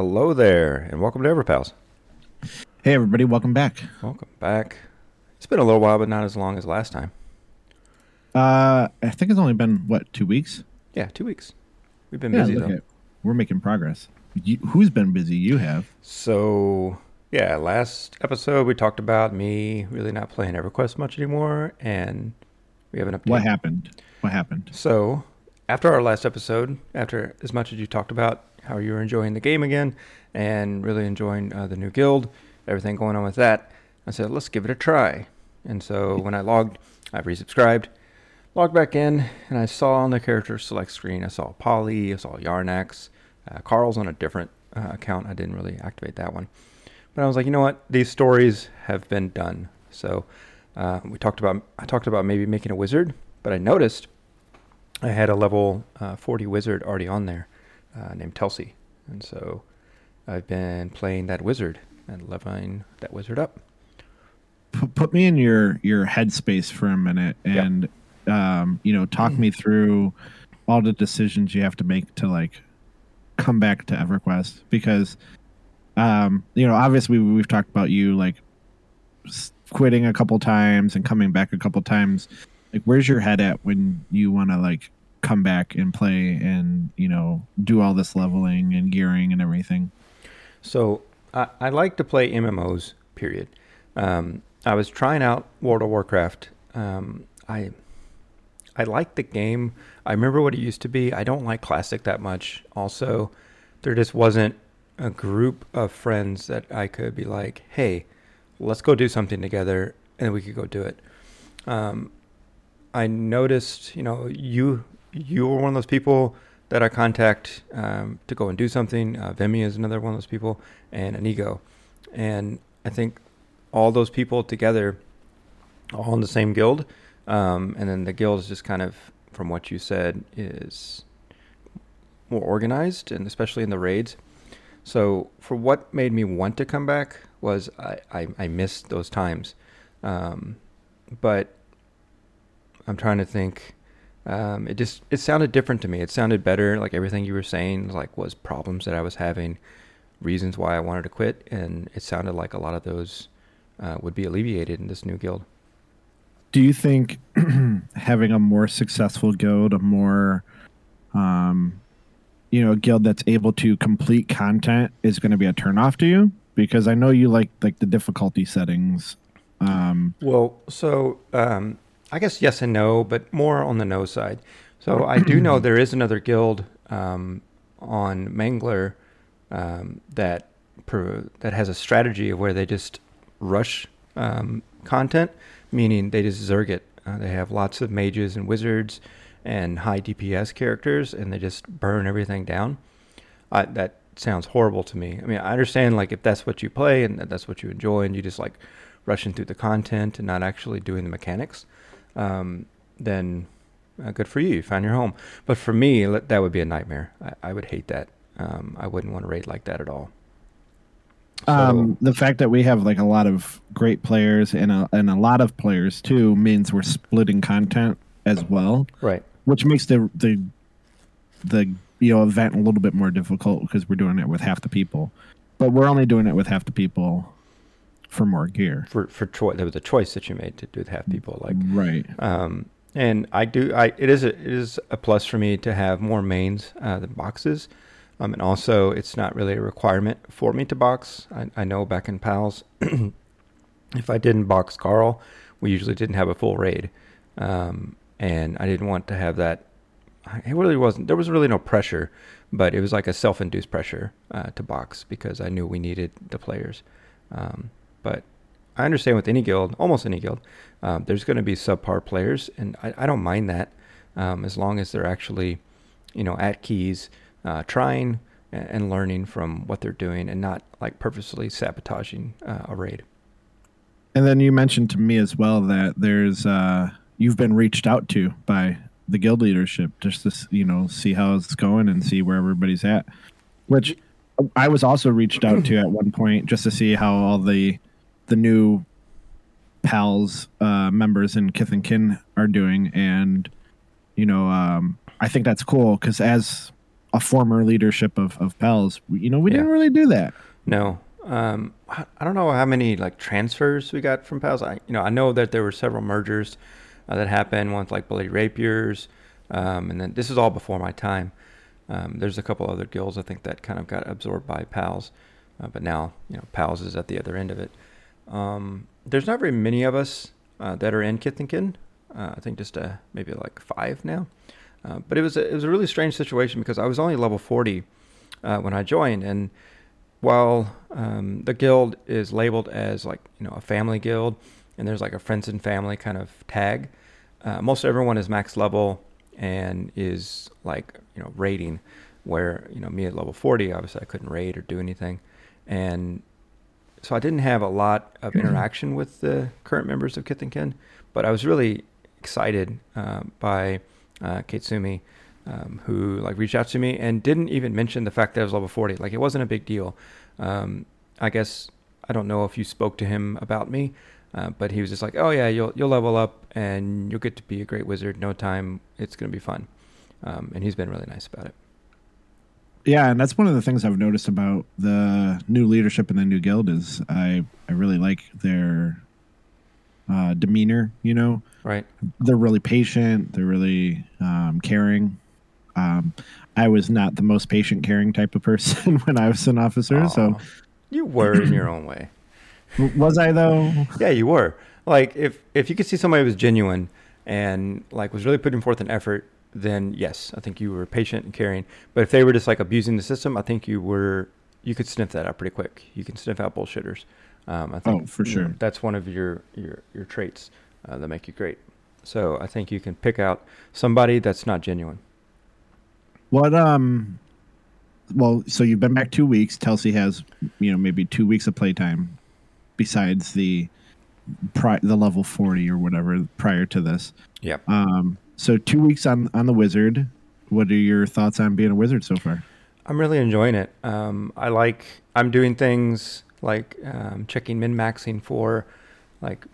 Hello there, and welcome to EverPals. Hey, everybody, welcome back. Welcome back. It's been a little while, but not as long as last time. Uh, I think it's only been what two weeks. Yeah, two weeks. We've been Yeah, busy though. we're making progress. You, who's been busy? You have. So, yeah, last episode we talked about me really not playing EverQuest much anymore, and we have an update. What happened? What happened? So, after our last episode, after as much as you talked about how you were enjoying the game again and really enjoying uh, the new guild, everything going on with that, I said, let's give it a try. And so, when I logged, I resubscribed, logged back in, and I saw on the character select screen, I saw Polly, I saw Yarnax, uh, Carl's on a different uh, account. I didn't really activate that one. But I was like, you know what? These stories have been done. So uh, we talked about I talked about maybe making a wizard, but I noticed I had a level uh, 40 wizard already on there uh, named Telsey, and so I've been playing that wizard and leveling that wizard up. Put me in your your headspace for a minute, and um, you know, talk me through all the decisions you have to make to like come back to EverQuest because, um, you know, obviously we, we've talked about you like quitting a couple times and coming back a couple times. Like, where's your head at when you want to like come back and play and you know do all this leveling and gearing and everything? So I, I like to play MMOs. Period. Um, I was trying out World of Warcraft. Um, I I like the game. I remember what it used to be. I don't like classic that much. Also, there just wasn't a group of friends that I could be like, "Hey, let's go do something together," and we could go do it. Um, I noticed, you know, you you were one of those people that I contact um, to go and do something. Uh, Vimy is another one of those people, and Inigo, and I think all those people together, all in the same guild, um, and then the guild is just kind of, from what you said, is more organized, and especially in the raids. So, for what made me want to come back was I, I, I missed those times, um, but I'm trying to think. Um, it just it sounded different to me. It sounded better. Like everything you were saying, like was problems that I was having, reasons why I wanted to quit, and it sounded like a lot of those uh, would be alleviated in this new guild. do you think having a more successful guild, a more, um, you know, guild that's able to complete content is going to be a turnoff to you? Because I know you like like the difficulty settings. Um, Well, so um, I guess yes and no, but more on the no side. So I do know there is another guild um, on Mangler um, that pro- that has a strategy of where they just rush um, content, meaning they just zerg it. Uh, they have lots of mages and wizards and high DPS characters, and they just burn everything down. I, that sounds horrible to me. I mean, I understand like if that's what you play and that's what you enjoy, and you just like rushing through the content and not actually doing the mechanics, um, then uh, good for you. You found your home. But for me, that would be a nightmare. I, I would hate that. Um, I wouldn't want to raid like that at all. So, um, the fact that we have like a lot of great players and a and a lot of players too means we're splitting content as well, right. which makes the the the you know event a little bit more difficult because we're doing it with half the people, but we're only doing it with half the people for more gear. For for choice, there was a choice that you made to do with half people. Like right. Um, and I do. I it is a, it is a plus for me to have more mains uh, than boxes. Um, and also, it's not really a requirement for me to box. I, I know back in Pals, if I didn't box Carl, we usually didn't have a full raid, um, and I didn't want to have that. It really wasn't. There was really no pressure, but it was like a self-induced pressure uh, to box because I knew we needed the players. Um, but I understand with any guild, almost any guild, um, there's going to be subpar players, and I, I don't mind that um, as long as they're actually, you know, at keys, uh, trying and learning from what they're doing, and not like purposely sabotaging uh, a raid. And then you mentioned to me as well that there's uh, you've been reached out to by the guild leadership just to you know see how it's going and see where everybody's at. Which I was also reached out to at one point just to see how all the the new pals uh, members in Kith and Kin are doing, and you know um, I think that's cool because as a former leadership of of Pals. You know, we Yeah. didn't really do that. No. Um, I I don't know how many like transfers we got from pals. I you know I know that there were several mergers uh, that happened. One with like Bloody Rapiers, um, and then this is all before my time. Um, there's a couple other guilds I think that kind of got absorbed by pals, uh, but now you know pals is at the other end of it. Um, there's not very many of us uh, that are in Kith and Kin. Uh, I think just uh, maybe like five now. Uh, but it was a, it was a really strange situation because I was only level 40 uh, when I joined, and while um, the guild is labeled as like you know a family guild, and there's like a friends and family kind of tag, uh, most everyone is max level and is like you know raiding. Where you know me at level 40, obviously I couldn't raid or do anything, and so I didn't have a lot of interaction with the current members of Kith and Kin, but I was really excited uh, by uh, Katsumi, um, who like reached out to me and didn't even mention the fact that I was level 40. Like it wasn't a big deal. Um, I guess I don't know if you spoke to him about me, uh, but he was just like, "Oh yeah, you'll you'll level up and you'll get to be a great wizard. No time. It's gonna be fun." Um, and he's been really nice about it. Yeah, and that's one of the things I've noticed about the new leadership in the new guild is I I really like their uh, demeanor. You know, Right. they're really patient. They're really um, caring. Um, I was not the most patient, caring type of person when I was an officer. So you were in your own way. was I though? Yeah, you were. Like if if you could see somebody who was genuine and like was really putting forth an effort, then yes, I think you were patient and caring. But if they were just like abusing the system, I think you were you could sniff that out pretty quick. You can sniff out bullshitters. Um, I think Oh, for you know, sure. that's one of your your your traits uh, that make you great. So I think you can pick out somebody that's not genuine. What um well, so you've been back two weeks. Telsey has, you know, maybe two weeks of playtime besides the pri- the level forty or whatever prior to this. Yep. Um so two weeks on on the wizard. What are your thoughts on being a wizard so far? I'm really enjoying it. Um, I like I'm doing things like um, checking min maxing for like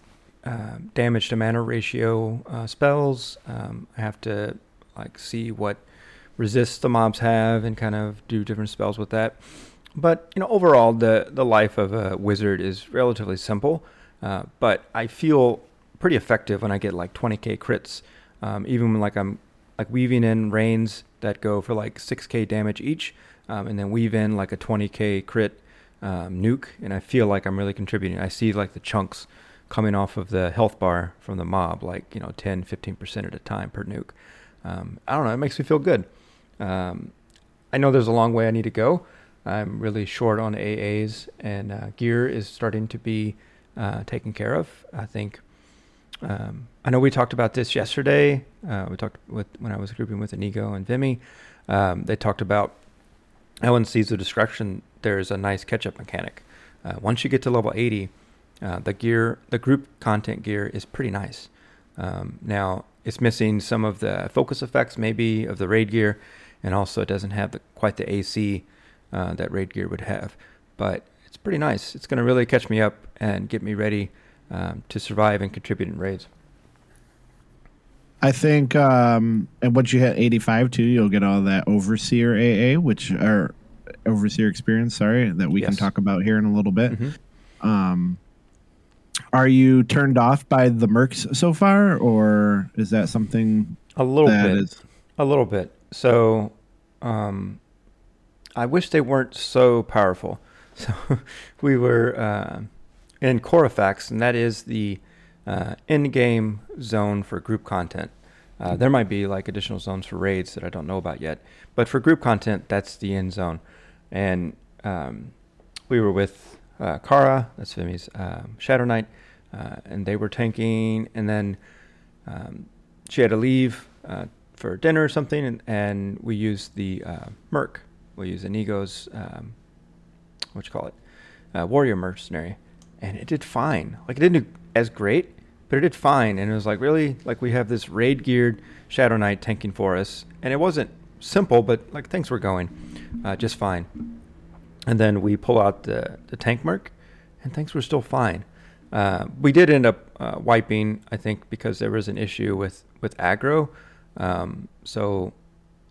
uh, damage to mana ratio uh, spells. Um, I have to like see what resists the mobs have and kind of do different spells with that. But you know, overall, the the life of a wizard is relatively simple. Uh, but I feel pretty effective when I get like 20k crits, um, even when like I'm like weaving in rains that go for like 6k damage each, um, and then weave in like a 20k crit um, nuke, and I feel like I'm really contributing. I see like the chunks coming off of the health bar from the mob, like you know 10, 15% at a time per nuke. Um, I don't know. It makes me feel good. Um, I know there's a long way I need to go. I'm really short on AAs, and uh, gear is starting to be uh, taken care of. I think. Um, I know we talked about this yesterday. Uh, we talked with when I was grouping with Inigo and Vimy. Um, they talked about how in Seeds of Destruction there's a nice catch-up mechanic. Uh, once you get to level 80, uh, the gear, the group content gear is pretty nice. Um, now it's missing some of the focus effects, maybe of the raid gear, and also it doesn't have the, quite the AC uh, that raid gear would have. But it's pretty nice. It's going to really catch me up and get me ready um, to survive and contribute in raids. I think, um, and once you hit 85 too, you'll get all that overseer AA, which are overseer experience. Sorry, that we can talk about here in a little bit. Mhm. Um, are you turned off by the mercs so far, or is that something A little that bit. is- A little bit. So, um, I wish they weren't so powerful. So, we were uh, in Korafax, and that is the uh, in-game zone for group content. Uh, there might be like additional zones for raids that I don't know about yet, but for group content, that's the end zone. And um, we were with uh, Kara, that's Vimy's um, Shadow Knight, uh, and they were tanking, and then um, she had to leave uh, for dinner or something, and, and we used the uh, Merc. We used Inigo's, um, what you call it, Warrior Mercenary, and it did fine. Like it didn't do as great, but it did fine. And it was like really like we have this raid geared Shadow Knight tanking for us, and it wasn't simple, but like things were going uh, just fine. And then we pull out the the tank Merc, and things were still fine. Uh, we did end up uh, wiping, I think, because there was an issue with with aggro. Um, so,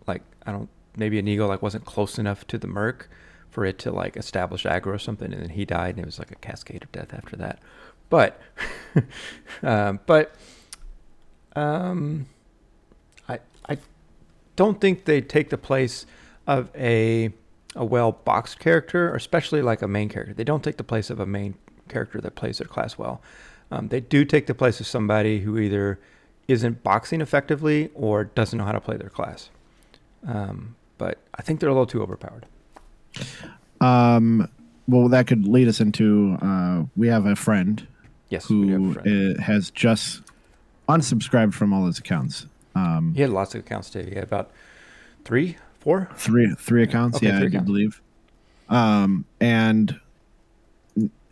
like, I don't maybe Inigo like wasn't close enough to the merc for it to like establish aggro or something, and then he died, and it was like a cascade of death after that. But, um, but, um, I I don't think they take the place of a a well boxed character, or especially like a main character. They don't take the place of a main character that plays their class well. Um, they do take the place of somebody who either isn't boxing effectively or doesn't know how to play their class. Um, but I think they're a little too overpowered. Um, well, that could lead us into uh, we have a friend Yes, we a who friend. has just unsubscribed from all his accounts. Um, He had lots of accounts too. He had about three, four. three three accounts, Okay, yeah, three I accounts. believe. Um, and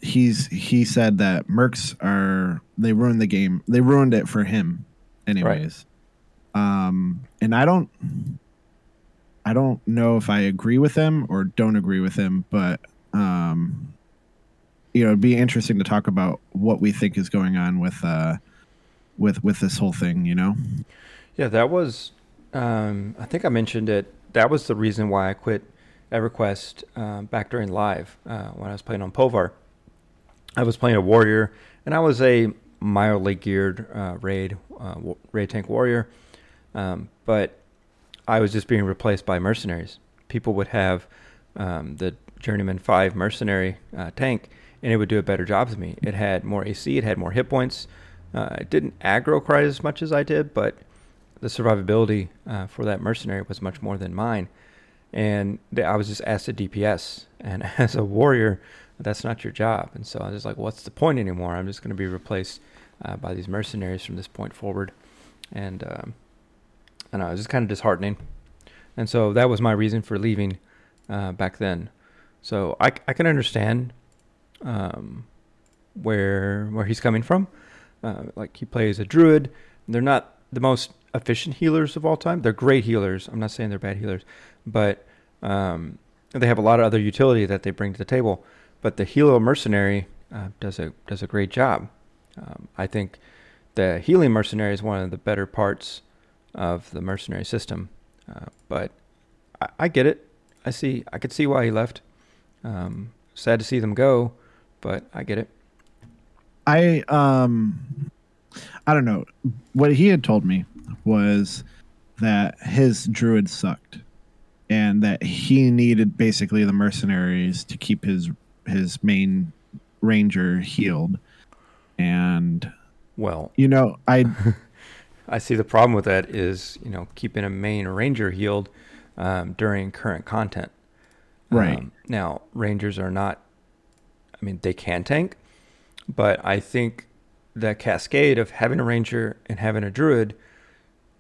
he's he said that Mercs are they ruined the game. They ruined it for him, anyways. Um, and I don't. I don't know if I agree with him or don't agree with him, but um, you know, it'd be interesting to talk about what we think is going on with uh, with with this whole thing. You know, Yeah, that was. Um, I think I mentioned it. That was the reason why I quit EverQuest uh, back during live uh, when I was playing on Povar. I was playing a warrior, and I was a mildly geared uh, raid uh, raid tank warrior, um, but I was just being replaced by mercenaries. People would have um, the Journeyman Five mercenary uh, tank, and it would do a better job than me. It had more AC, it had more hit points. Uh, it didn't aggro quite as much as I did, but the survivability uh, for that mercenary was much more than mine. And th- I was just asked to DPS, and as a warrior, that's not your job. And so I was like, what's the point anymore? I'm just going to be replaced uh, by these mercenaries from this point forward. And um, I know, it was just kind of disheartening. And so that was my reason for leaving uh, back then. So I can understand um, where where he's coming from. Uh, like he plays a druid. They're not the most efficient healers of all time. They're great healers. I'm not saying they're bad healers, but um, they have a lot of other utility that they bring to the table. But the healer mercenary uh, does a does a great job. Um, I think the healing mercenary is one of the better parts of the mercenary system. Uh, but I, I get it. I see. I could see why he left. Um, sad to see them go, but I get it. I um I don't know. What he had told me was that his druid sucked and that he needed basically the mercenaries to keep his his main ranger healed. And Well, you know, I I see the problem with that is you know keeping a main ranger healed um, during current content. Right. Um, now rangers are not. I mean, they can tank, but I think the cascade of having a ranger and having a druid,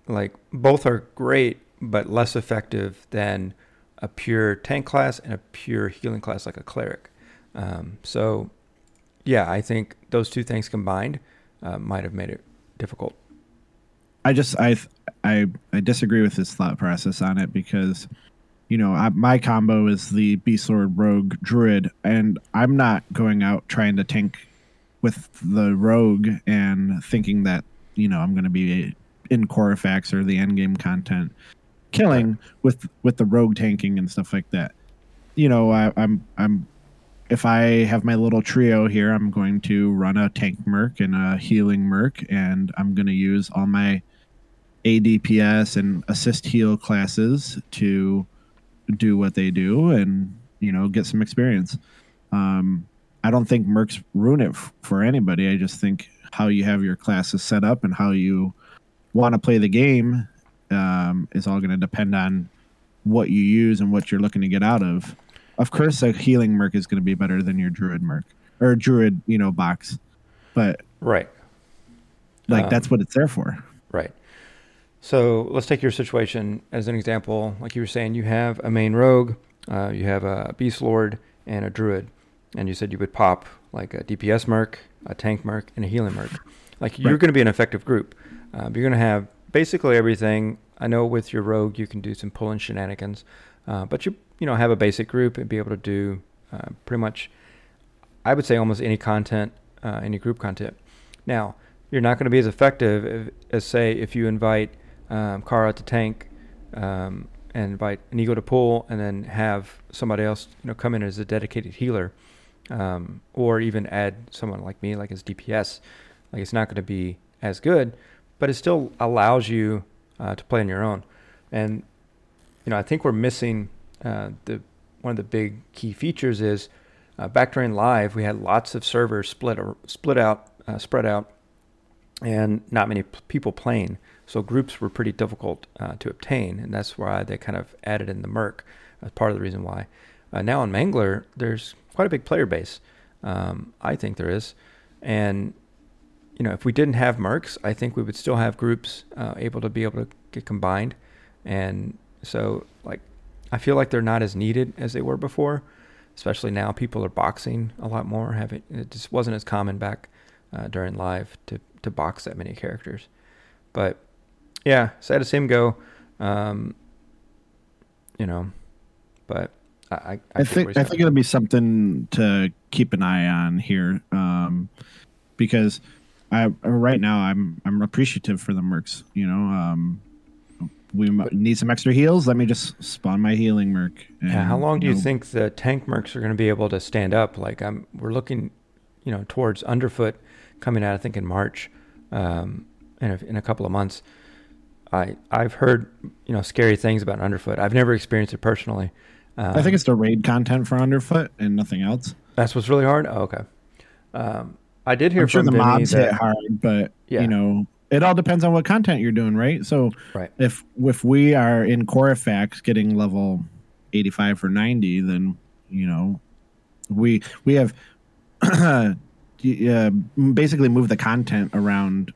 like both are great, but less effective than a pure tank class and a pure healing class like a cleric. Um, so, yeah, I think those two things combined uh, might have made it difficult. I just I I I disagree with his thought process on it because you know I, my combo is the beast lord rogue druid and I'm not going out trying to tank with the rogue and thinking that you know I'm going to be in Korafax or the end game content killing with with the rogue tanking and stuff like that. You know I, I'm I'm if I have my little trio here, I'm going to run a tank merc and a healing merc, and I'm going to use all my ADPS and assist heal classes to do what they do and you know get some experience. Um, I don't think mercs ruin it f- for anybody. I just think how you have your classes set up and how you want to play the game um, is all going to depend on what you use and what you're looking to get out of. Of course, a healing merc is going to be better than your druid merc or druid, you know, box, but Right. like Um, that's what it's there for. Right. So let's take your situation as an example. Like you were saying, you have a main rogue, uh, you have a beast lord, and a druid, and you said you would pop like a DPS merc, a tank merc, and a healing merc. Like you're Right. going to be an effective group. Uh, you're going to have basically everything. I know with your rogue you can do some pulling shenanigans, uh, but you you know have a basic group and be able to do uh, pretty much. I would say almost any content, uh, any group content. Now you're not going to be as effective if, as say if you invite um, Kara to tank um, and invite Inigo to pull, and then have somebody else, you know, come in as a dedicated healer, um, or even add someone like me, like as DPS. Like it's not going to be as good, but it still allows you uh, to play on your own. And you know, I think we're missing uh, the one of the big key features is uh, back during live we had lots of servers split or split out, uh, spread out, and not many p- people playing. So groups were pretty difficult uh, to obtain, and that's why they kind of added in the Merc as part of the reason why. Uh, now on Mangler, there's quite a big player base. Um, I think there is, and you know, if we didn't have Mercs, I think we would still have groups uh, able to be able to get combined, and so like I feel like they're not as needed as they were before, especially now people are boxing a lot more. Having it just wasn't as common back uh, during live to to box that many characters, but yeah, sad to see him go. Um, you know, but I I, I think I think it'll be something to keep an eye on here, um, because I right now I'm I'm appreciative for the mercs. You know, um, we need some extra heals. Let me just spawn my healing merc. And, yeah, how long do you, know, you think the tank mercs are going to be able to stand up? Like I'm, we're looking, you know, towards underfoot coming out. I think in March, um, in a, in a couple of months. I I've heard you know scary things about underfoot. I've never experienced it personally. Um, I think it's the raid content for underfoot and nothing else. That's what's really hard. Oh, okay. Um, I did hear I'm from sure the Vinny mobs that, hit hard, but yeah. you know it all depends on what content you're doing, right? So right. if if we are in Korafax getting level 85 or 90, then you know we we have uh, basically move the content around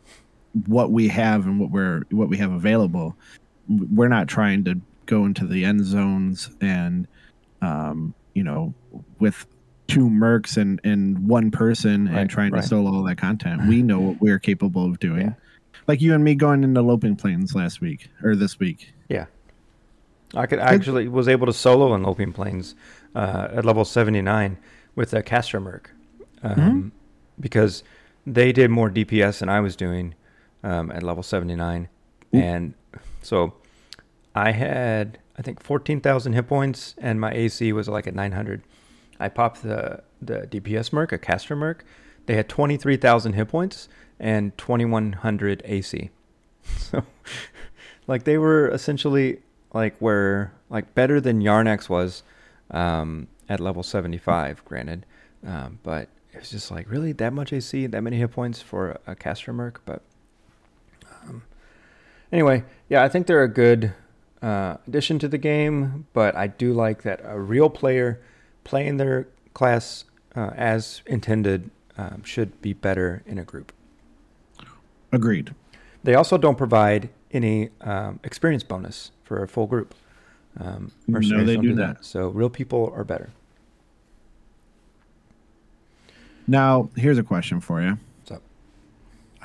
what we have and what we're what we have available. We're not trying to go into the end zones and um, you know with two mercs and and one person right, and trying right. to solo all that content. We know what we're capable of doing. Yeah. Like you and me going into Loping Plains last week or this week. Yeah. I could actually was able to solo in Loping Plains uh, at level 79 with a Caster Merc. Um, mm-hmm. because they did more DPS than I was doing um, at level 79. Ooh. And so I had, I think, 14,000 hit points, and my AC was like at 900. I popped the, the DPS Merc, a caster Merc. They had 23,000 hit points and 2,100 AC. So, like, they were essentially like where, like, better than Yarnax was um, at level 75, granted. Um, but it was just like, really? That much AC, that many hit points for a, caster Merc? But anyway, yeah, I think they're a good uh, addition to the game, but I do like that a real player playing their class uh, as intended um, should be better in a group. Agreed. They also don't provide any um, experience bonus for a full group. Um, no, they do, do that. that. So real people are better. Now, here's a question for you. What's up?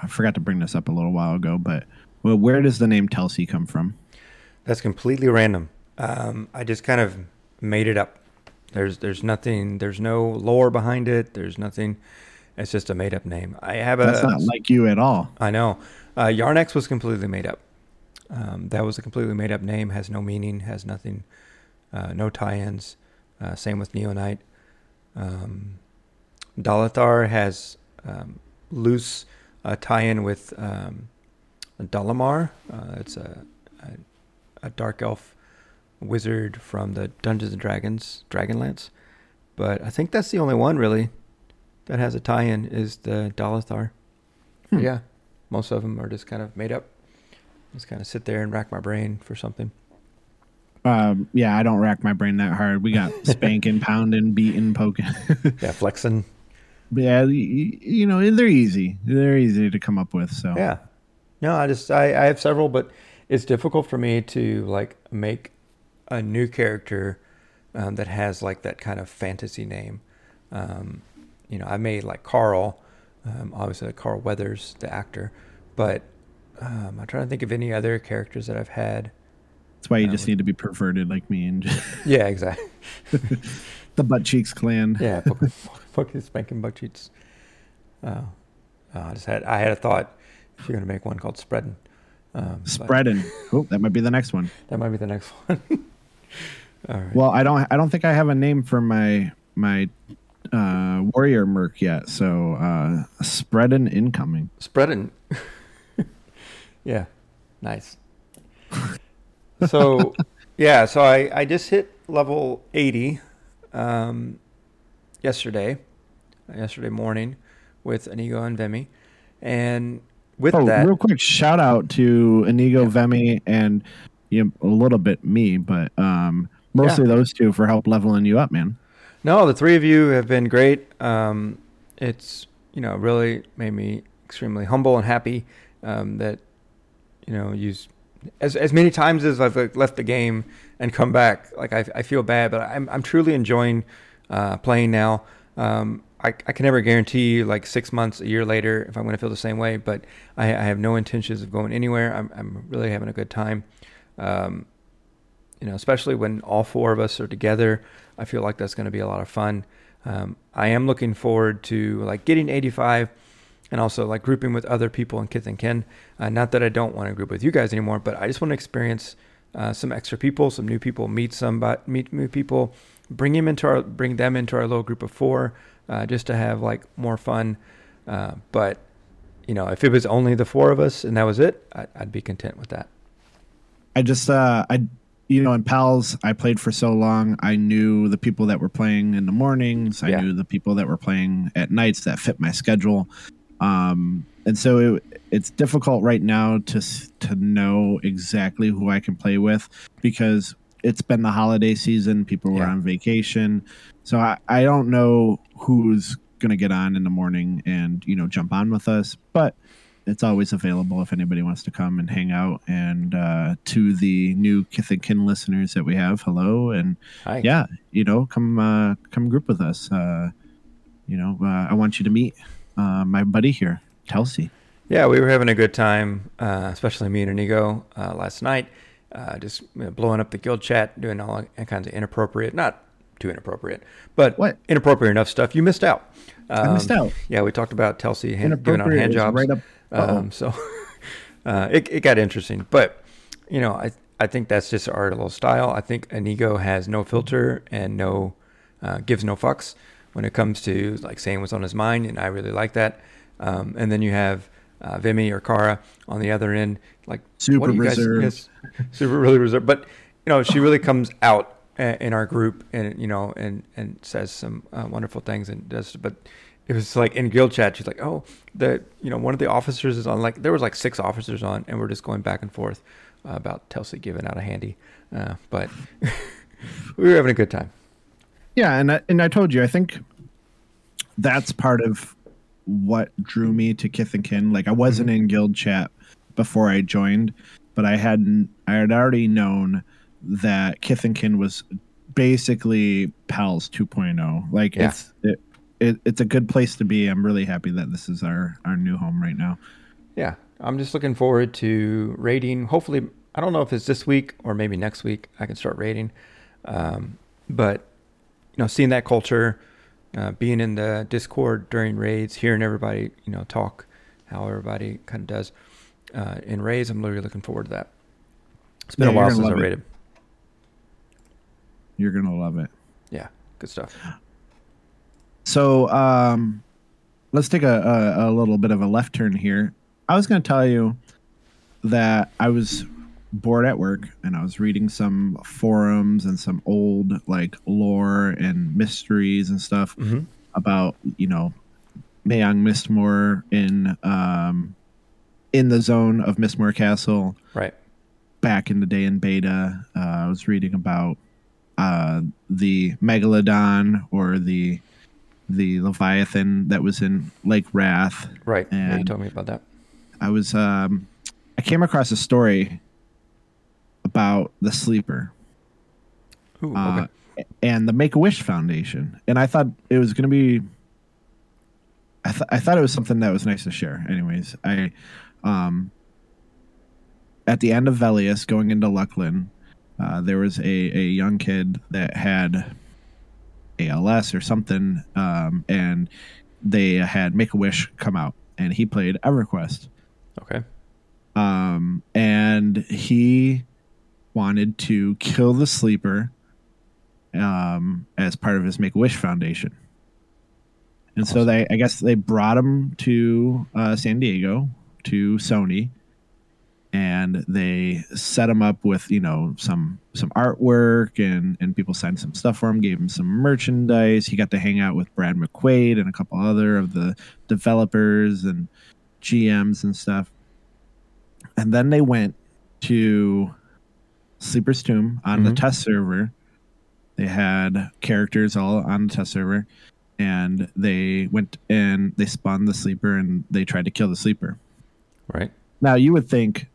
I forgot to bring this up a little while ago, but well, where does the name Telsey come from? That's completely random. Um, I just kind of made it up. There's there's nothing. There's no lore behind it. There's nothing. It's just a made up name. I have a. That's not like you at all. I know. Uh, Yarnax was completely made up. Um, that was a completely made up name. Has no meaning. Has nothing. Uh, no tie-ins. Uh, same with Neonite. Um, Dalathar has um, loose a tie-in with um, Dalamar. Uh, it's a, a, a dark elf wizard from the Dungeons and Dragons Dragonlance, but I think that's the only one really that has a tie-in is the Dalathar. Hmm. Yeah, most of them are just kind of made up. Just kind of sit there and rack my brain for something. Um, yeah, I don't rack my brain that hard. We got spanking, pounding, beating, poking. yeah, flexing yeah, you, you, know they're easy. They're easy to come up with. So yeah, no, I just I, I have several, but it's difficult for me to like make a new character um, that has like that kind of fantasy name. Um, you know, I made like Carl, um, obviously like Carl Weathers, the actor, but um, I'm trying to think of any other characters that I've had. That's why you just need to be perverted like me and. Just... yeah, exactly. the butt cheeks clan. Yeah, fucking spanking butt cheeks. Uh, uh, I just had I had a thought. If you're gonna make one called spreading, Um, but Spreading. Oh, that might be the next one. That might be the next one. All right. Well, I don't. I don't think I have a name for my my uh, warrior merc yet. So uh, spreading incoming. Spreading. yeah. Nice. So, yeah, so I, I just hit level 80 um, yesterday, yesterday morning with Inigo and Vimy. And with Oh, that, real quick, shout out to Inigo Vimy and you know, a little bit me, but um, mostly those two for help leveling you up, man. No, the three of you have been great. Um, it's you know really made me extremely humble and happy um, that you know you as as many times as I've like, left the game and come back. Like I, I feel bad, but I'm I'm truly enjoying uh, playing now. Um, I, I can never guarantee you like six months, a year later if I'm going to feel the same way, but I, I have no intentions of going anywhere. I'm I'm really having a good time. Um, you know, especially when all four of us are together. I feel like that's going to be a lot of fun. Um, I am looking forward to like getting 85 and also like grouping with other people in Kith and Kin. Uh, not that I don't want to group with you guys anymore, but I just want to experience uh, some extra people, some new people, meet some meet new people, bring them into our bring them into our little group of four, uh, just to have like more fun. Uh, but you know, if it was only the four of us and that was it, I, I'd be content with that. I just uh I you know in pals I played for so long I knew the people that were playing in the mornings I Yeah. knew the people that were playing at nights that fit my schedule um and so it, it's difficult right now to to know exactly who I can play with because it's been the holiday season people were Yeah. on vacation so I, I don't know who's gonna get on in the morning and you know jump on with us but it's always available if anybody wants to come and hang out. And uh, to the new Kith and Kin listeners that we have, hello, and Hi. yeah, you know, come uh, come group with us. Uh, you know, uh, I want you to meet uh, my buddy here, Kelsey. Yeah, we were having a good time, uh, especially me and Inigo uh, last night. Uh, just blowing up the guild chat, doing all kinds of inappropriate, not too inappropriate, but What? inappropriate enough stuff. You missed out. I missed out. Yeah, we talked about Telsey hand, giving out hand jobs. right up- um, so uh, it, it got interesting, but you know, I I think that's just our little style. I think Inigo has no filter and no uh, gives no fucks when it comes to like saying what's on his mind, and I really like that. Um, and then you have uh, Vimy or Kara on the other end, like Super what you reserved. super really reserved. But you know, she really comes out in our group, and you know, and and says some uh, wonderful things, and does. But it was like in guild chat, she's like, "Oh, the you know one of the officers is on." Like there was like six officers on, and we're just going back and forth uh, about Telsey giving out a handy. Uh, but we were having a good time. Yeah, and I, and I told you, I think that's part of what drew me to Kith and Kin. Like I wasn't in guild chat before I joined, but I hadn't. I had already known that Kith and Kin was basically Pals 2.0. Like Yeah. it's it, it it's a good place to be. I'm really happy that this is our our new home right now. Yeah, I'm just looking forward to raiding. Hopefully, I don't know if it's this week or maybe next week. I can start raiding, um, but you know, seeing that culture, uh, being in the Discord during raids, hearing everybody, you know, talk, how everybody kind of does uh, in raids. I'm really looking forward to that. It's been Yeah, a while since I love it. You're gonna love it. Yeah, good stuff. So um, let's take a, a, a little bit of a left turn here. I was going to tell you that I was bored at work and I was reading some forums and some old like lore and mysteries and stuff hmm about you know Mayong Mistmoore in um, in the zone of Mistmoore Castle Right. back in the day in beta. Uh, I was reading about uh, the megalodon or the the leviathan that was in Lake Wrath. Right. yeah, you told me about that. I was um, I came across a story about the sleeper Ooh, uh, and the Make a Wish Foundation, and I thought it was going to be. I, th- I thought it was something that was nice to share. Anyways, I, um, at the end of Velious going into Luclin, uh, there was a, a young kid that had ALS or something, um, and they had Make a Wish come out, and he played EverQuest. Okay. um, and he wanted to kill the sleeper um, as part of his Make a Wish Foundation. And so they, I guess, they brought him to uh, San Diego to Sony, and they set him up with you know some some artwork and and people signed some stuff for him, gave him some merchandise. He got to hang out with Brad McQuaid and a couple other of the developers and GMs and stuff. And then they went to Sleeper's Tomb on the Mhm. test server. They had characters all on the test server, and they went and they spawned the sleeper and they tried to kill the sleeper. Right. Now you would think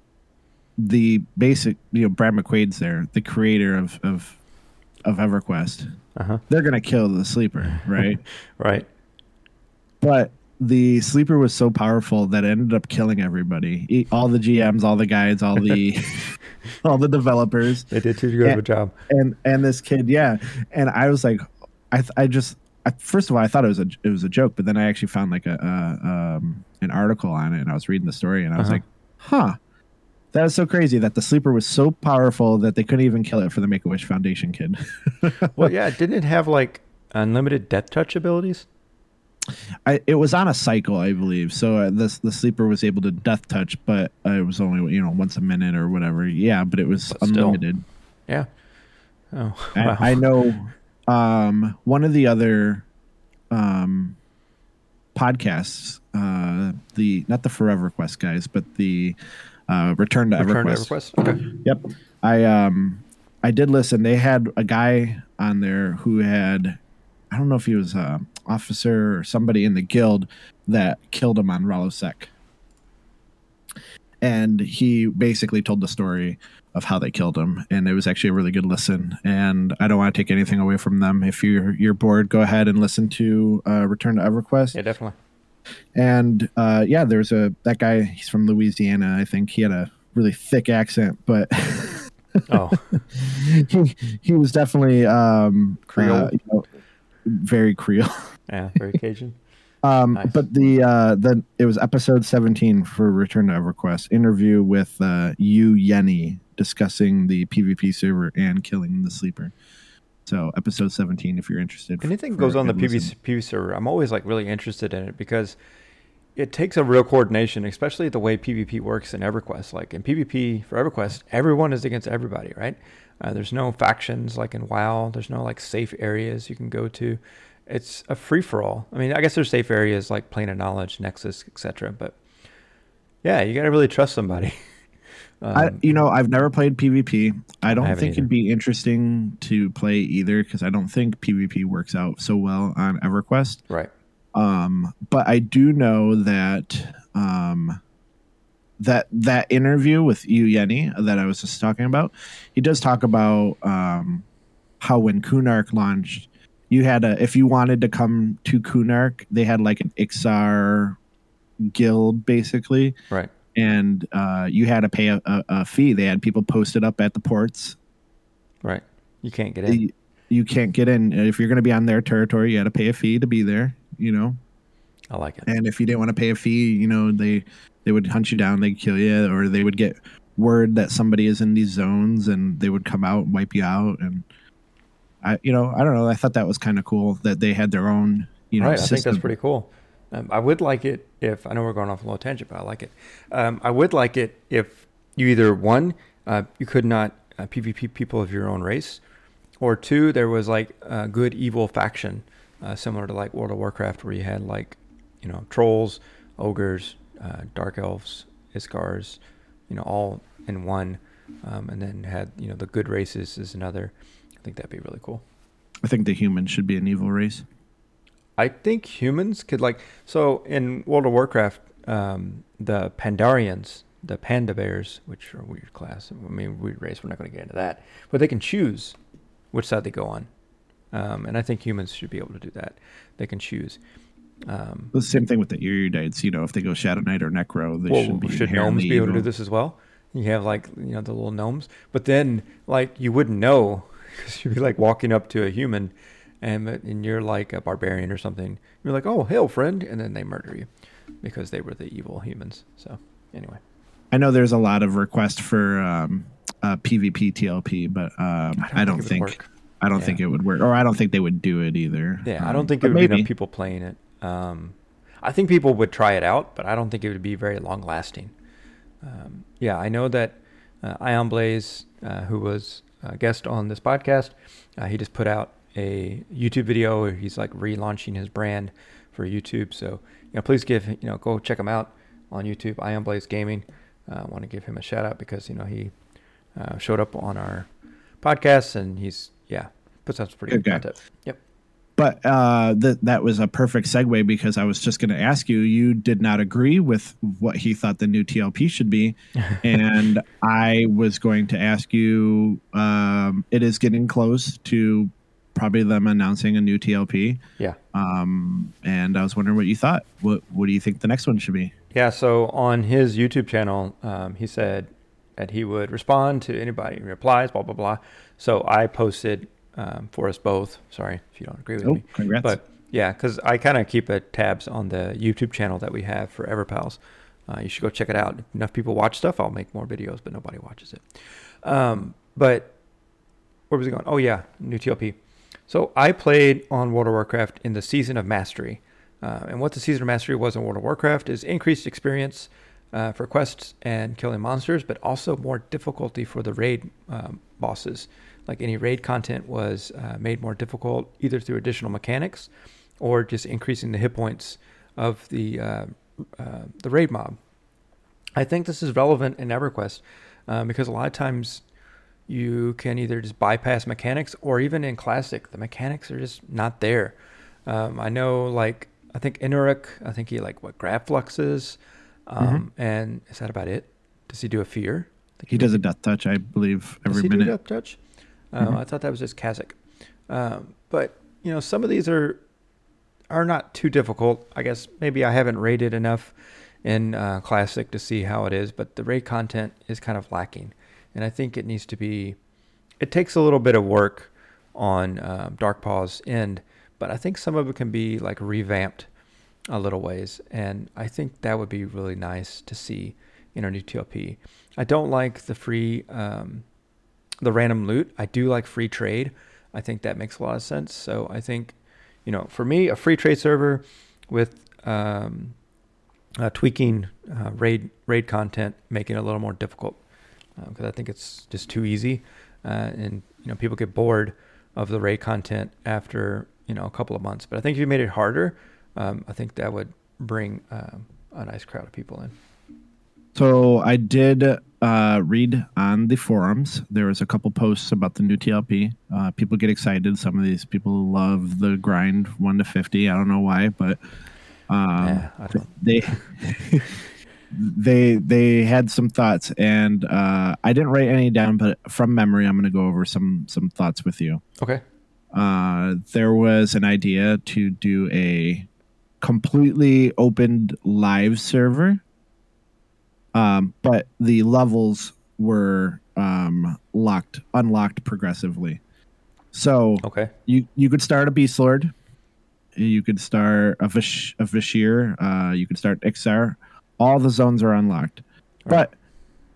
the basic, you know, Brad McQuaid's there, the creator of of of EverQuest. Uh huh. They're gonna kill the sleeper, right? Right. but the sleeper was so powerful that it ended up killing everybody. All the GMs, all the guides, all the all the developers, They did too good of a job. and and this kid, yeah. And I was like, I th- I just. I, first of all, I thought it was a it was a joke, but then I actually found like a, a um, an article on it, and I was reading the story, and I was Uh-huh. like, "Huh, that is so crazy that the sleeper was so powerful that they couldn't even kill it for the Make a Wish Foundation kid." Well, yeah. Didn't it have like unlimited death touch abilities? I, it was on a cycle, I believe. So uh, this the sleeper was able to death touch, but uh, it was only you know once a minute or whatever. Yeah, but it was But still. unlimited. Yeah. Oh. wow. I, I know um, one of the other um, podcasts, uh, the not the Forever Quest guys, but the uh, Return to Return to EverQuest. EverQuest. Okay. Yep. I um I did listen. They had a guy on there who had I don't know if he was a officer or somebody in the guild that killed him on Rallos Zek. And he basically told the story of how they killed him and it was actually a really good listen and I don't want to take anything away from them. If you're you're bored, go ahead and listen to uh, Return to EverQuest. Yeah, definitely. And uh, yeah, there's a that guy. He's from Louisiana, I think. He had a really thick accent, but Oh, he, he was definitely um, Creole? uh, you know, very Creole. yeah, very Cajun. Um, Nice. But the uh, the it was episode 17 for Return to EverQuest interview with uh, Yu Yenny discussing the PvP server and killing the sleeper. So episode 17, if you're interested. Anything goes on the. PvP server, I'm always like really interested in it because it takes a real coordination, especially the way PvP works in EverQuest. Like in PvP for EverQuest, everyone is against everybody, right? Uh, there's no factions like in WoW. There's no like safe areas you can go to. It's a free for all. I mean, I guess there's safe areas like Plane of Knowledge, Nexus, etc. But yeah, you got to really trust somebody. I, Um, you know, I've never played PvP. I don't haven't think either. it'd be interesting to play either because I don't think PvP works out so well on EverQuest. right. Um, but I do know that um, that that interview with Yu Yenny that I was just talking about, he does talk about um, how when Kunark launched, you had a if you wanted to come to Kunark, they had like an Iksar guild basically Right. And uh, you had to pay a, a, a fee. They had people posted up at the ports. Right. You can't get in. You, you can't get in if you're going to be on their territory. You had to pay a fee to be there. You know, I like it. and if you didn't want to pay a fee, you know they they would hunt you down, they'd kill you, or they would get word that somebody is in these zones, and they would come out and wipe you out. And I, you know, I don't know. I thought that was kind of cool that they had their own. You know, right. I think that's pretty cool. Um, I would like it if I know we're going off a little tangent, but I like it. Um, I would like it if you either one, uh, you could not uh, PvP people of your own race, or two, there was like a good evil faction, uh, similar to like World of Warcraft, where you had like, you know, trolls, ogres, uh, dark elves, Iksars, you know, all in one, um, and then had you know the good races is another. I think that'd be really cool. I think the humans should be an evil race. I think humans could like so in World of Warcraft, um, the Pandarians, the Panda Bears, which are a weird class. I mean, weird race. We're not going to get into that, but they can choose which side they go on, um, and I think humans should be able to do that. They can choose. Um, The same thing with the Erudites. You know, if they go Shadow Knight or Necro, they well, should be should gnomes be able to do this as well? You have like you know the little gnomes, but then like you wouldn't know because you'd be like walking up to a human, and and you're like a barbarian or something. You're like, oh, hail, friend, and then they murder you because they were the evil humans. So anyway, I know there's a lot of requests for um, uh, PvP TLP, but um, I don't, think, it would work. I don't Yeah. think it would work, or I don't think they would do it either. Yeah, I Um, don't think there would be enough people playing it. Um, I think people would try it out, but I don't think it would be very long lasting. Um, yeah, I know that uh, Ion Blaze, uh, who was a guest on this podcast, uh, he just put out a YouTube video where he's like relaunching his brand for YouTube. So, you know, please give, you know, go check him out on YouTube, I am Blaze Gaming. Uh, I want to give him a shout out because, you know, he uh, showed up on our podcast and he's, yeah, puts out some pretty Good good content. Yep. But uh, th- that was a perfect segue because I was just going to ask you. You did not agree with what he thought the new TLP should be, and I was going to ask you. Um, it is getting close to probably them announcing a new TLP, Yeah. um, and I was wondering what you thought. What What do you think the next one should be? Yeah, so on his YouTube channel, um, he said that he would respond to anybody who replies, blah, blah, blah. So I posted um, for us both. Sorry if you don't agree with Oh, me. congrats! But yeah, because I kind of keep a tabs on the YouTube channel that we have for EverPals. Uh, you should go check it out. If enough people watch stuff, I'll make more videos, but nobody watches it. Um, but where was it going? Oh, yeah, new TLP. So I played on World of Warcraft in the Season of Mastery. Uh, and what the Season of Mastery was in World of Warcraft is increased experience uh, for quests and killing monsters, but also more difficulty for the raid um, bosses. Like any raid content was uh, made more difficult either through additional mechanics or just increasing the hit points of the uh, uh, the raid mob. I think this is relevant in EverQuest um, because a lot of times you can either just bypass mechanics or even in Classic, the mechanics are just not there. Um, I know, like, I think Innoruuk, I think he, like, what, grab fluxes, um, and is that about it? Does he do a fear? Think he does a death touch, I believe, every does he do death touch? Uh, Mhm. I thought that was just Cazic. Um, but you know, some of these are are not too difficult. I guess maybe I haven't rated enough in uh, Classic to see how it is, but the raid content is kind of lacking, and I think it needs to be. It takes a little bit of work on um, Darkpaw's end, but I think some of it can be like revamped a little ways, and I think that would be really nice to see in our new TLP. I don't like the free, um, the random loot. I do like free trade. I think that makes a lot of sense. So I think, you know, for me, a free trade server with um, uh, tweaking uh, raid raid content, making it a little more difficult, because I think it's just too easy, uh, and you know, people get bored of the raid content after you know a couple of months. But I think if you made it harder, um, I think that would bring um, a nice crowd of people in. So I did uh, read on the forums. There was a couple posts about the new TLP. Uh, people get excited. Some of these people love the grind one to fifty. I don't know why, but um, Yeah, they they they had some thoughts, and uh, I didn't write any down, but from memory, I'm going to go over some some thoughts with you. Okay. Uh, there was an idea to do a completely opened live server, um, but the levels were um, locked, unlocked progressively. So Okay. you you could start a beast lord, you could start a Vish, a Vah Shir, uh, you could start Iksar. All the zones are unlocked, but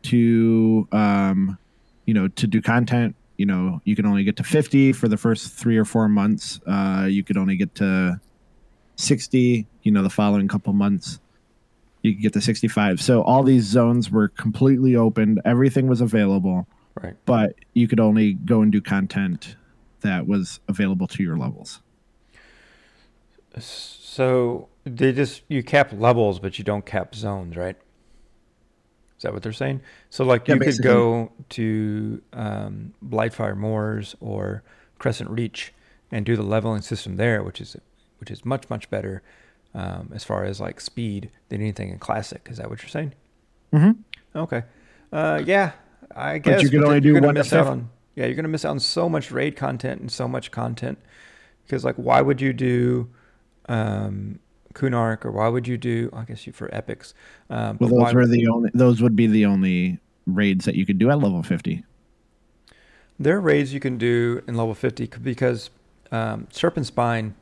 to um, you know to do content, you know you can only get to fifty for the first three or four months. Uh, you could only get to sixty. You know the following couple months. You could get to 65. So all these zones were completely opened. Everything was available, Right. but you could only go and do content that was available to your levels. So they just you cap levels, but you don't cap zones, right? Is that what they're saying? So like Yeah, you could go to um, Blightfire Moors or Crescent Reach and do the leveling system there, which is which is much much better um, as far as like speed than anything in Classic. Is that what you're saying? Mm-hmm. Okay. Uh, yeah, I guess. But you can only do one to miss out on. Yeah, you're gonna miss out on so much raid content and so much content because like, why would you do um, Kunark or why would you do? I guess you for epics. Um, Well, those were the only. Those would be the only raids that you could do at level 50. There are raids you can do in level 50 because um, Serpent Spine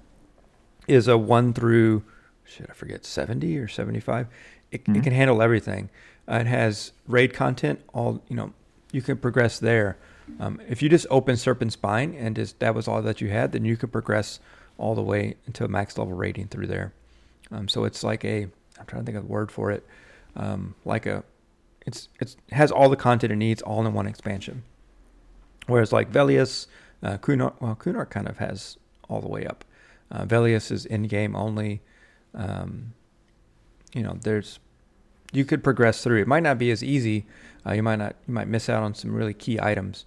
is a one through shit, I forget, 70 or 75. It, Mhm. it can handle everything. Uh, it has raid content. All you know, you can progress there. Um, if you just open Serpent Spine and just that was all that you had, then you could progress all the way into a max level rating through there. Um, so it's like a I'm trying to think of the word for it. Um, like a it's it's it has all the content it needs all in one expansion. Whereas like Velious, uh, Kunark, well Kunark kind of has all the way up. Uh, Velious is in game only. Um, you know, there's you could progress through. It might not be as easy. Uh, you might not. You might miss out on some really key items,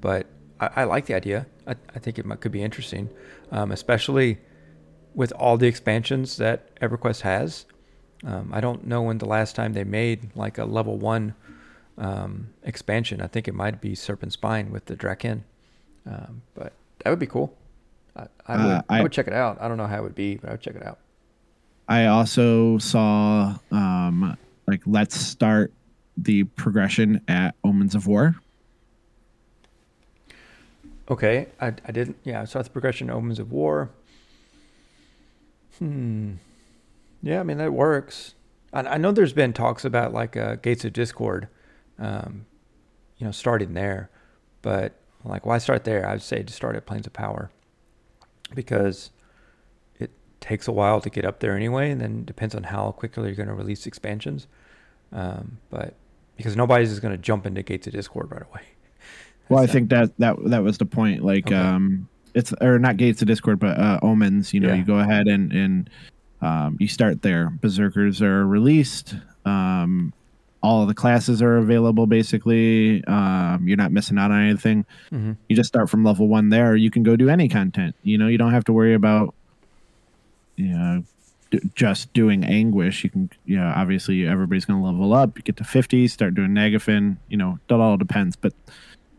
but I, I like the idea. I, I think it might, could be interesting, um, especially with all the expansions that EverQuest has. Um, I don't know when the last time they made like a level one um, expansion. I think it might be Serpent Spine with the Drakkin, um, but that would be cool. I, I would. Uh, I, I- would check it out. I don't know how it would be, but I would check it out. I also saw um like let's start the progression at Omens of War. Okay, I, I didn't. Yeah, I saw the progression Omens of War. Hmm. Yeah, I mean that works. I, I know there's been talks about like uh, Gates of Discord, um, you know, starting there, but like why start there? I'd say to start at Planes of Power, because it takes a while to get up there anyway, and then depends on how quickly you're going to release expansions. Um, but because nobody's just going to jump into Gates of Discord right away. Well, I think that that that was the point. Like, Okay. um, it's or not Gates of Discord, but uh, Omens. You know, Yeah. you go ahead and and um, you start there. Berserkers are released. Um, all of the classes are available. Basically, um, you're not missing out on anything. Mm-hmm. You just start from level one there. You can go do any content. You know, you don't have to worry about you know d- just doing anguish. You can, you know, obviously everybody's going to level up. You get to 50, start doing Nagafen. You know, that all depends. But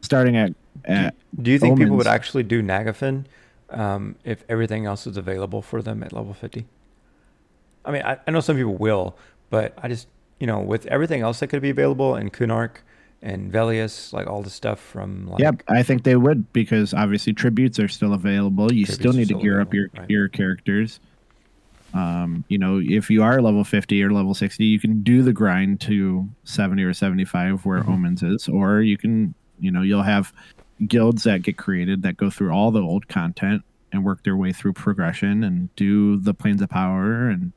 starting at at Do you think people would actually do Nagafen um, if everything else is available for them at level 50? I mean, I, I know some people will, but I just, you know, with everything else that could be available in Kunark and Velious, like all the stuff from like, Yep, I think they would because obviously tributes are still available. You still need to gear up your right. your characters. Um, you know, if you are level fifty or level sixty, you can do the grind to seventy or seventy five where Mhm. Omens is, or you can, you know, you'll have guilds that get created that go through all the old content and work their way through progression and do the planes of power and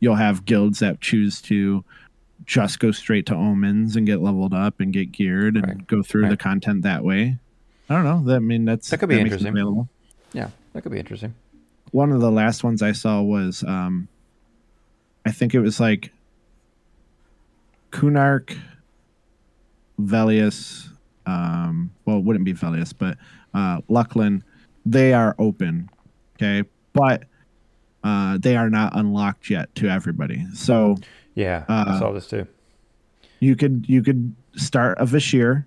you'll have guilds that choose to just go straight to omens and get leveled up and get geared and Right. go through the content that way. I don't know. That I mean that's That could be it interesting. available. yeah, that could be interesting. One of the last ones I saw was um I think it was like Kunark, Velious, um well it wouldn't be Velious, but uh Luclin, they are open. Okay. But uh they are not unlocked yet to everybody. So Yeah, Uh, I saw this too. you could you could start a Vah Shir,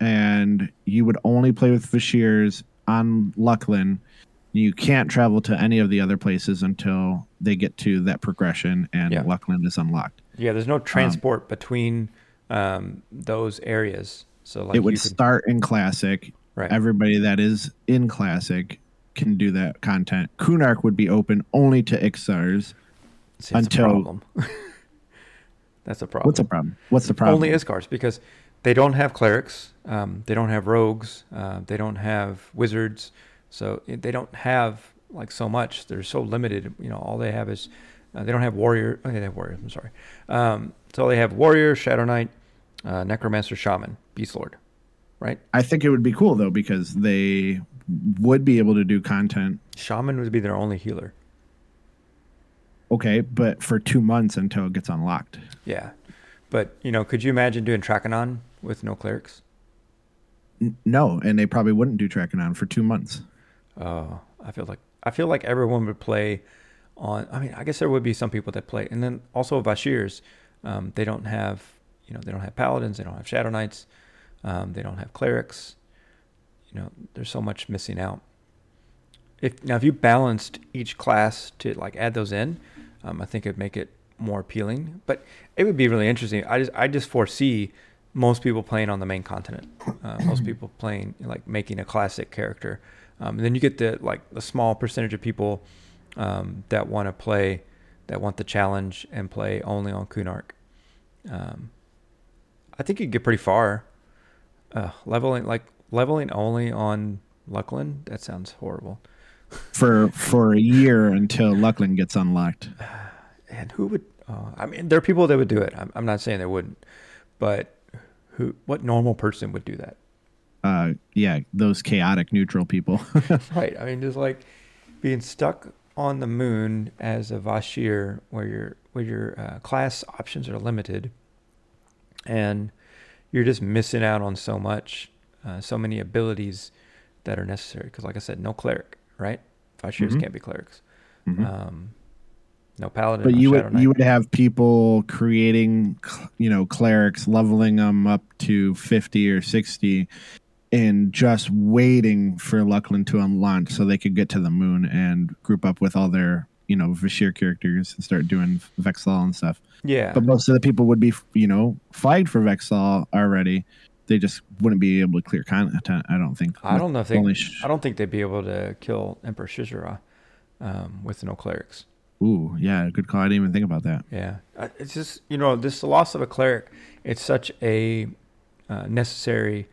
and you would only play with Vah Shirs on Luclin. You can't travel to any of the other places until they get to that progression and Yeah. Luclin is unlocked. Yeah, there's no transport between um, those areas. So like it would could, start in Classic. right. Everybody that is in Classic can do that content. Kunark would be open only to Iksars. See, that's until- a problem. that's a problem. What's the problem? What's the problem? Only Iksars because they don't have clerics, um, they don't have rogues, uh, they don't have wizards, so they don't have like so much. They're so limited. You know, all they have is uh, they don't have warrior. Oh, they have warriors. I'm sorry. Um, so they have warrior, shadow knight, uh, necromancer, shaman, beast lord, right? I think it would be cool though because they would be able to do content Shaman would be their only healer. Okay, but for two months until it gets unlocked. Yeah, but you know, could you imagine doing Trakanon with no clerics? N- No, and they probably wouldn't do Trakanon for two months. Oh, I feel like I feel like everyone would play on. I mean, I guess there would be some people that play, and then also Vah Shirs. Um, they don't have, you know, they don't have paladins. They don't have shadow knights. Um, they don't have clerics. You know, there's so much missing out. If now, if you balanced each class to like add those in, um, I think it'd make it more appealing. But it would be really interesting. I just I just foresee most people playing on the main continent. Uh, most people playing like making a classic character. Um, and then you get the like the small percentage of people um, that want to play that want the challenge and play only on Kunark. Um, I think you'd get pretty far. Uh, leveling like leveling only on Luclin. That sounds horrible. For for a year until Luclin gets unlocked. And who would? Uh, I mean, there are people that would do it. I'm, I'm not saying they wouldn't, but who? What normal person would do that? Uh, yeah, those chaotic neutral people. right. I mean, just like being stuck on the moon as a Vah Shir, where your where your uh, class options are limited, and you're just missing out on so much, uh, so many abilities that are necessary. Because, like I said, no cleric, right? Vah Shirs Mhm. can't be clerics. Mhm. Um, no paladin. but no you would Knight. you would have people creating you know clerics leveling them up to 50 or 60 and just waiting for Luclin to unlaunch so they could get to the moon and group up with all their you know Vah Shir characters and start doing Vex Thal and stuff yeah. but most of the people would be you know flagged for Vex Thal already they just wouldn't be able to clear content I don't think I don't know if they. sh- I don't think they'd be able to kill Emperor Shizura um, with no clerics. ooh yeah good call I didn't even think about that Yeah, it's just you know this loss of a cleric. It's such a uh, necessary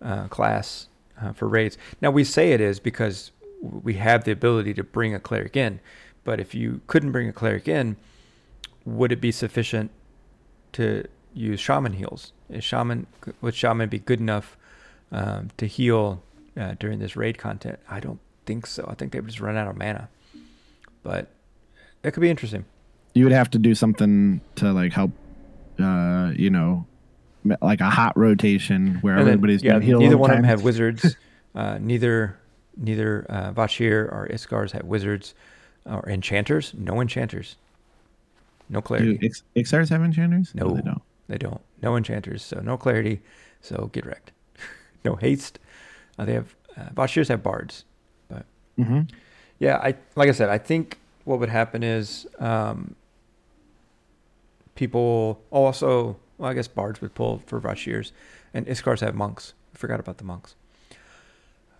uh, class uh, for raids. Now we say it is because we have the ability to bring a cleric in, but if you couldn't bring a cleric in, would it be sufficient to use shaman heals? Is shaman would shaman be good enough um, to heal uh, during this raid content? I don't think so. I think they would just run out of mana, but it could be interesting. you would have to do something to like help uh you know like a hot rotation where then, everybody's yeah. healed Neither one of them have wizards. uh, neither neither uh, Vah Shir or Iksars have wizards or enchanters. No enchanters. No do clarity. Ix- Iksars have enchanters No. they don't they don't. No enchanters. So no clarity. So get wrecked. no haste. Uh, they have uh, Vah Shirs have bards. mm-hmm. Yeah, I like I said, I think what would happen is um, people also. Well, I guess bards would pull for Vah Shirs, and Iksars have monks. I forgot about the monks.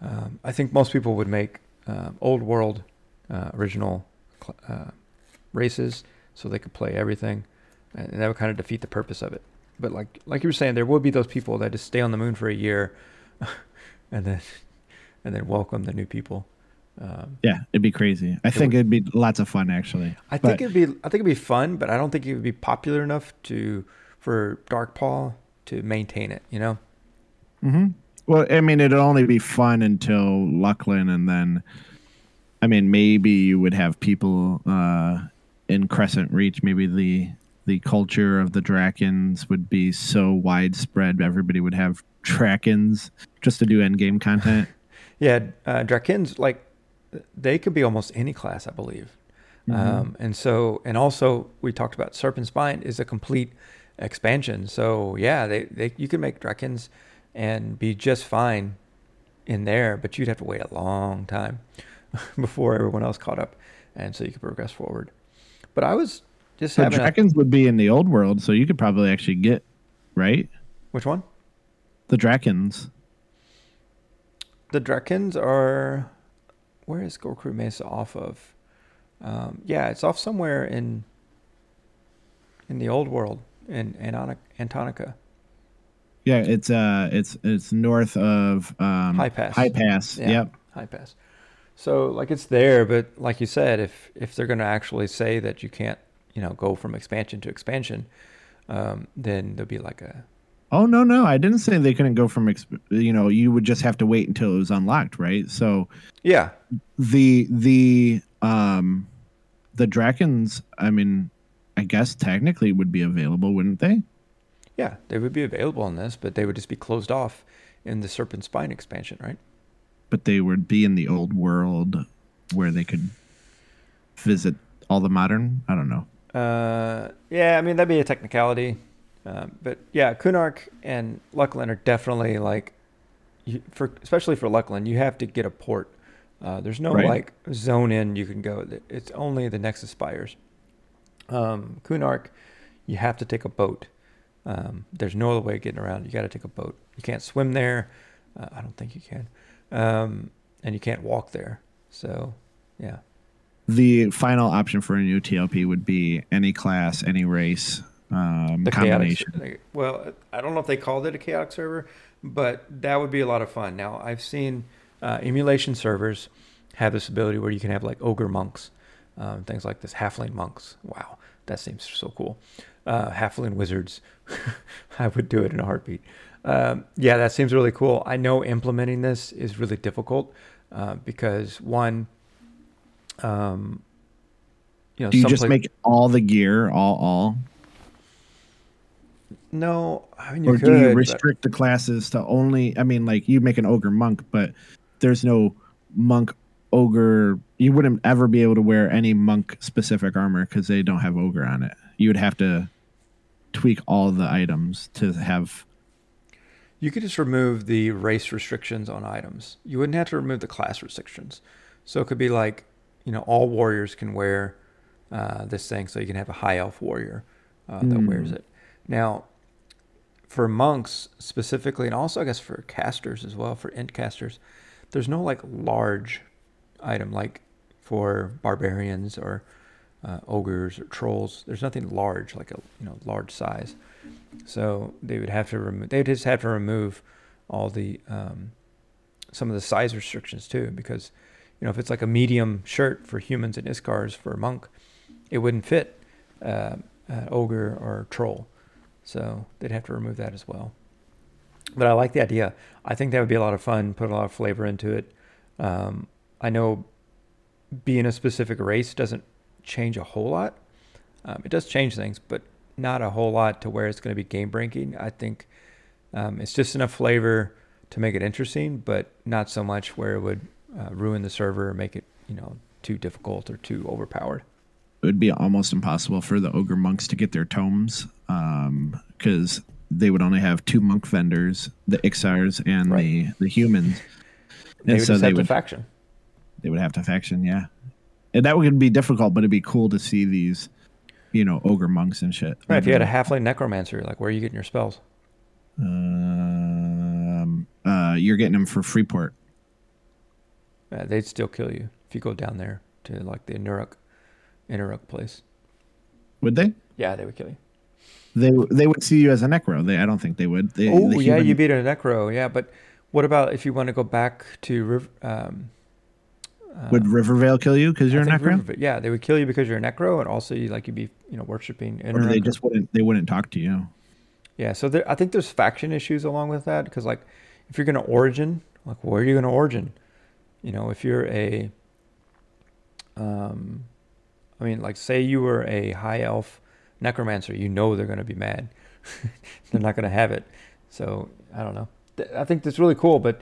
Um, I think most people would make um, old world uh, original uh, races so they could play everything, and that would kind of defeat the purpose of it. But like like you were saying, there would be those people that just stay on the moon for a year, and then and then welcome the new people. Um, yeah it'd be crazy i think would- it'd be lots of fun actually I But- think it'd be I think it'd be fun, but I don't think it would be popular enough to for Darkpaw to maintain it. You know? hmm well i mean it'd only be fun until Luclin and then i mean maybe you would have people uh in crescent reach maybe the the culture of the Drakkins would be so widespread everybody would have Drakkins just to do end game content Yeah, uh, Drakkins like they could be almost any class, I believe. Mhm. Um, and so, and also, we talked about Serpent Spine is a complete expansion. So yeah, they, they you can make Drakkins and be just fine in there, but you'd have to wait a long time before everyone else caught up, and so you could progress forward. But I was just So having a, would be in the old world, so you could probably actually get right which one? the Drakkins. The Drakkins are where is Gorkru Mesa off of? Um, yeah, it's off somewhere in in the old world in Antonic- Antonica. Yeah, it's uh, it's it's north of um, High Pass. High Pass. Yeah. Yep. High Pass. So like it's there, but like you said, if if they're going to actually say that you can't, you know, go from expansion to expansion, um, then there'll be like a Oh no, no, I didn't say they couldn't go from. Exp- you know, you would just have to wait until it was unlocked, right? So yeah, the the um the Drakkins, I mean, I guess technically would be available, wouldn't they? yeah, they would be available in this, but they would just be closed off in the Serpent Spine expansion, right? But they would be in the old world where they could visit all the modern. I don't know. Uh, yeah, I mean that'd be a technicality, um, but yeah, Kunark and Luclin are definitely like, you, for especially for Luclin, you have to get a port. Uh, there's no Right. like zone in you can go. It's only the Nexus Spires. Um, Kunark, you have to take a boat. Um, there's no other way of getting around. You got to take a boat. You can't swim there. Uh, I don't think you can, um, and you can't walk there. So, yeah. the final option for a new TLP would be any class, any race um, The combination. chaotic. Well, I don't know if they called it a chaotic server, but that would be a lot of fun. Now, I've seen uh, emulation servers have this ability where you can have like ogre monks, um, things like this, halfling monks. Wow, that seems so cool. Uh, halfling wizards. I would do it in a heartbeat. Um, yeah, that seems really cool. I know implementing this is really difficult uh, because one, um, you know, Do you just make all the gear all all, no. I mean, or could. do you but- restrict the classes to only? I mean, like you make an ogre monk, but there's no monk ogre. You wouldn't ever be able to wear any monk specific armor because they don't have ogre on it. You would have to tweak all the items to have. You could just remove the race restrictions on items. You wouldn't have to remove the class restrictions. So it could be like, you know, all warriors can wear uh, this thing. So you can have a high elf warrior uh, that Mm. wears it. Now, for monks specifically, and also I guess for casters as well, for int casters, there's no like large item like for barbarians or uh, ogres or trolls. There's nothing large like a you know large size. So they would have to remove. They would just have to remove all the um, some of the size restrictions too, because you know if it's like a medium shirt for humans and Iksars for a monk, it wouldn't fit uh, uh, ogre or troll. So they'd have to remove that as well. But I like the idea. I think that would be a lot of fun. Put a lot of flavor into it. Um, I know being a specific race doesn't change a whole lot. Um, it does change things, but not a whole lot to where it's going to be game breaking. I think um, it's just enough flavor to make it interesting, but not so much where it would uh, ruin the server or make it you know too difficult or too overpowered. It would be almost impossible for the ogre monks to get their tomes because they would only have two monk vendors, the Iksars and Right. the the humans. They And would so just they have to would faction. they would have to faction, yeah. And that would be difficult, but it'd be cool to see these, you know, ogre monks and shit. Right, if you had a halfling necromancer, like where are you getting your spells? um, uh, you're getting them for Freeport. Uh, they'd still kill you if you go down there to like the Innoruuk, Innoruuk place. Would they? Yeah, they would kill you. They they would see you as a necro. They I don't think they would. They, Oh the yeah, human- you beat a necro. Yeah, but what about if you want to go back to um, uh, would Rivervale kill you because you're a necro, yeah, they would kill you because you're a necro, and also you like you'd be you know worshiping. or they just wouldn't they wouldn't talk to you. Yeah, so there, I think there's faction issues along with that because, like, if you're going to origin, like, where are you going to origin? You know, if you're a, um, I mean, like, say you were a high elf necromancer, you know they're going to be mad. they're not going to have it. So I don't know. I think that's really cool, but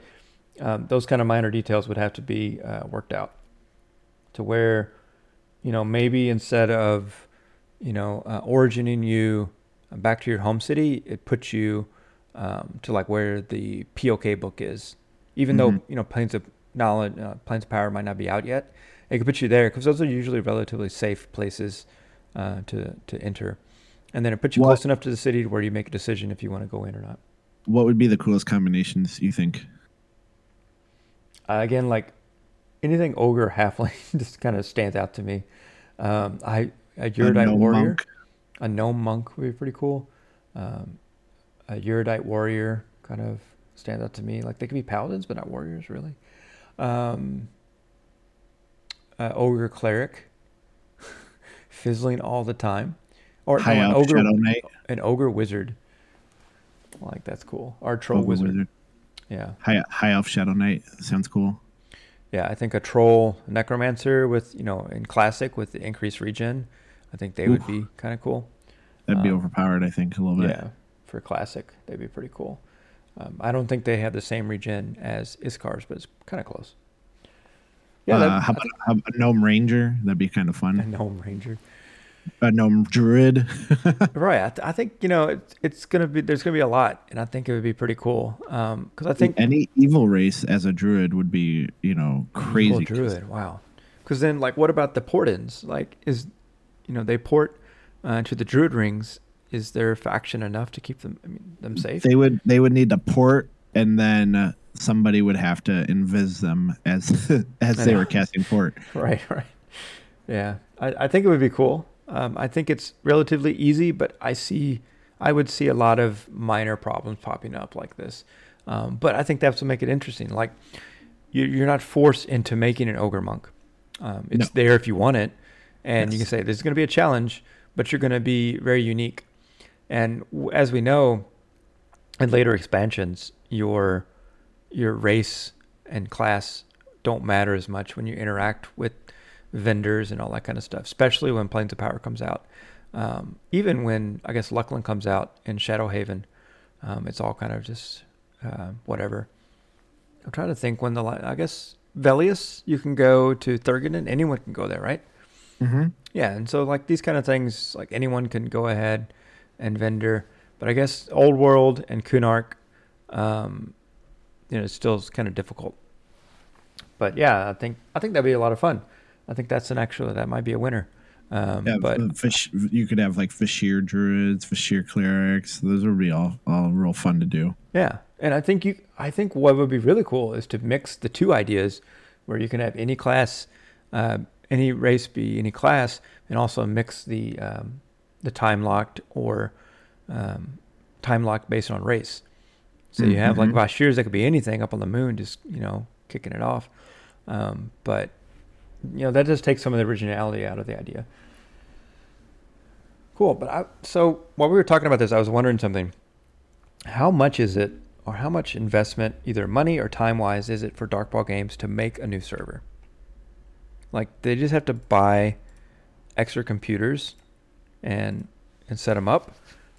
um, those kind of minor details would have to be uh, worked out to where, you know, maybe instead of, you know, uh, origining you back to your home city, it puts you um, to like where the POK book is. Even though Mhm. you know Planes of Knowledge, uh, Planes of Power might not be out yet, it could put you there because those are usually relatively safe places uh, to to enter. And then it puts you What- close enough to the city to where you make a decision if you want to go in or not. What would be the coolest combinations you think? Uh, again, like anything ogre halfling just kind of stands out to me. Um, I a gnome warrior. monk? a gnome monk would be pretty cool. Um, a Erudite warrior kind of stands out to me. Like they could be paladins, but not warriors, really. Um, uh, ogre cleric, fizzling all the time, or no, an ogre, an ogre wizard. Like that's cool. Or troll Ogre wizard. Yeah, High High Elf Shadow Knight sounds cool. yeah. I think a troll necromancer with you know in classic with the increased regen. I think they would be kind of cool. That'd be Um, overpowered, I think, a little bit. Yeah, for classic, they'd be pretty cool. Um, I don't think they have the same regen as Iksars, but it's kind of close. Yeah, uh, how about a gnome ranger? That'd be kind of fun. a gnome ranger. A gnome druid. Right. I, th- I think you know it, it's gonna be there's gonna be a lot, and I think it would be pretty cool. Um, because I think any evil race as a druid would be, you know, crazy. Druid. Wow. Because then, like, what about the port-ins? Like, is you know they port uh, to the druid rings? Is their faction enough to keep them I mean, them safe? They would they would need to port, and then uh, somebody would have to invis them as as they were casting port. right. Right. Yeah, I, I think it would be cool. Um, I think it's relatively easy, but I see, I would see a lot of minor problems popping up like this. Um, but I think that's what make it interesting. Like, you, you're not forced into making an ogre monk. Um, it's No. there if you want it, and you can say this is going to be a challenge, but you're going to be very unique. And w- as we know, in later expansions, your your race and class don't matter as much when you interact with vendors and all that kind of stuff, especially when Planes of Power comes out. Um, even when I guess Luclin comes out in Shadowhaven, um, it's all kind of just uh, whatever. I'm trying to think when the I guess Velious, you can go to Thurgadin. Anyone can go there, right? Mm-hmm. Yeah, and so like these kind of things, like anyone can go ahead and vendor, but I guess Old World and Kunark, um, you know, it's still kind of difficult. But yeah, I think I think that'd be a lot of fun. I think that's an actual that might be a winner. Um, Yeah, but fish, you could have like Vah Shir druids, Vah Shir clerics. Those would be all all real fun to do. Yeah, and I think you. I think what would be really cool is to mix the two ideas, where you can have any class, uh, any race be any class, and also mix the um, the time locked or um, time locked based on race. So you have like Mhm. Vah Shirs that could be anything up on the moon, just you know kicking it off. Um, but you know that does take some of the originality out of the idea. Cool, but I, so while we were talking about this, I was wondering something. How much is it, or how much investment, either money or time wise, is it for Darkpaw Games to make a new server? Like they just have to buy extra computers and and set them up,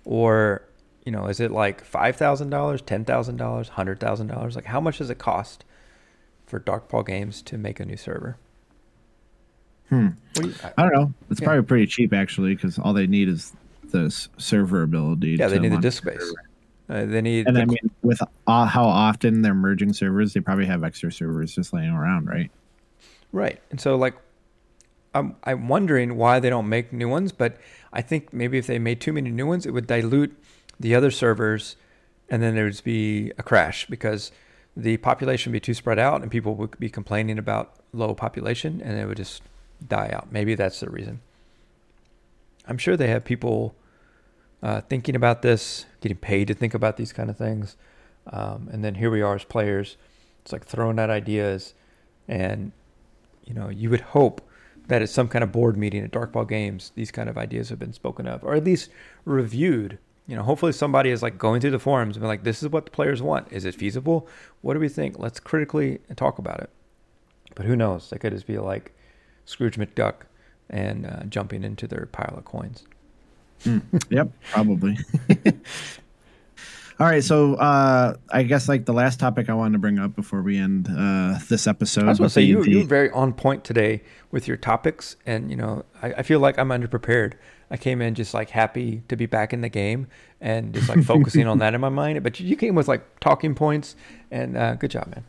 or you know, is it like five thousand dollars, ten thousand dollars, hundred thousand dollars? Like how much does it cost for Darkpaw Games to make a new server? Hmm. Do you, I- I don't know. It's Yeah. probably pretty cheap actually, because all they need is the server ability. yeah, they need the disk space. Uh, they need. And the I mean, with uh, how often they're merging servers, they probably have extra servers just laying around, right? Right. And so like I'm I'm wondering why they don't make new ones, but I think maybe if they made too many new ones, it would dilute the other servers and then there would be a crash because the population would be too spread out and people would be complaining about low population and it would just die out. Maybe that's the reason. I'm sure they have people uh, thinking about this, getting paid to think about these kind of things. Um, and then here we are as players. It's like throwing out ideas and you know, you would hope that at some kind of board meeting at Darkpaw Games, these kind of ideas have been spoken of, or at least reviewed. You know, hopefully somebody is like going through the forums and like, "This is what the players want. Is it feasible? What do we think? Let's critically talk about it." But who knows? They could just be like Scrooge McDuck and uh, jumping into their pile of coins. yep, probably. All right, so uh, I guess like the last topic I wanted to bring up before we end uh, this episode. I was going would to say be you the- you're very on point today with your topics, and you know I, I feel like I'm underprepared. I came in just like happy to be back in the game and just like focusing on that in my mind. But you, you came with like talking points, and uh, good job, man.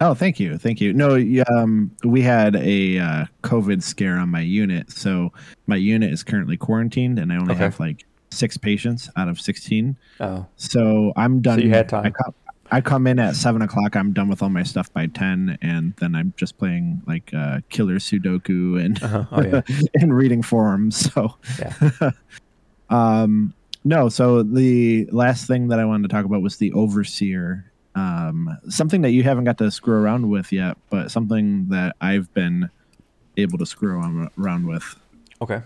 Oh, thank you, thank you. No, um, we had a uh, COVID scare on my unit, so my unit is currently quarantined, and I only Okay. have like six patients out of sixteen. Oh, So I'm done. So you had time. I come, I come in at seven o'clock. I'm done with all my stuff by ten, and then I'm just playing like uh, killer Sudoku and uh-huh. oh yeah, and reading forums. So yeah. um no so the last thing that i wanted to talk about was the overseer um something that you haven't got to screw around with yet but something that i've been able to screw around- with Okay.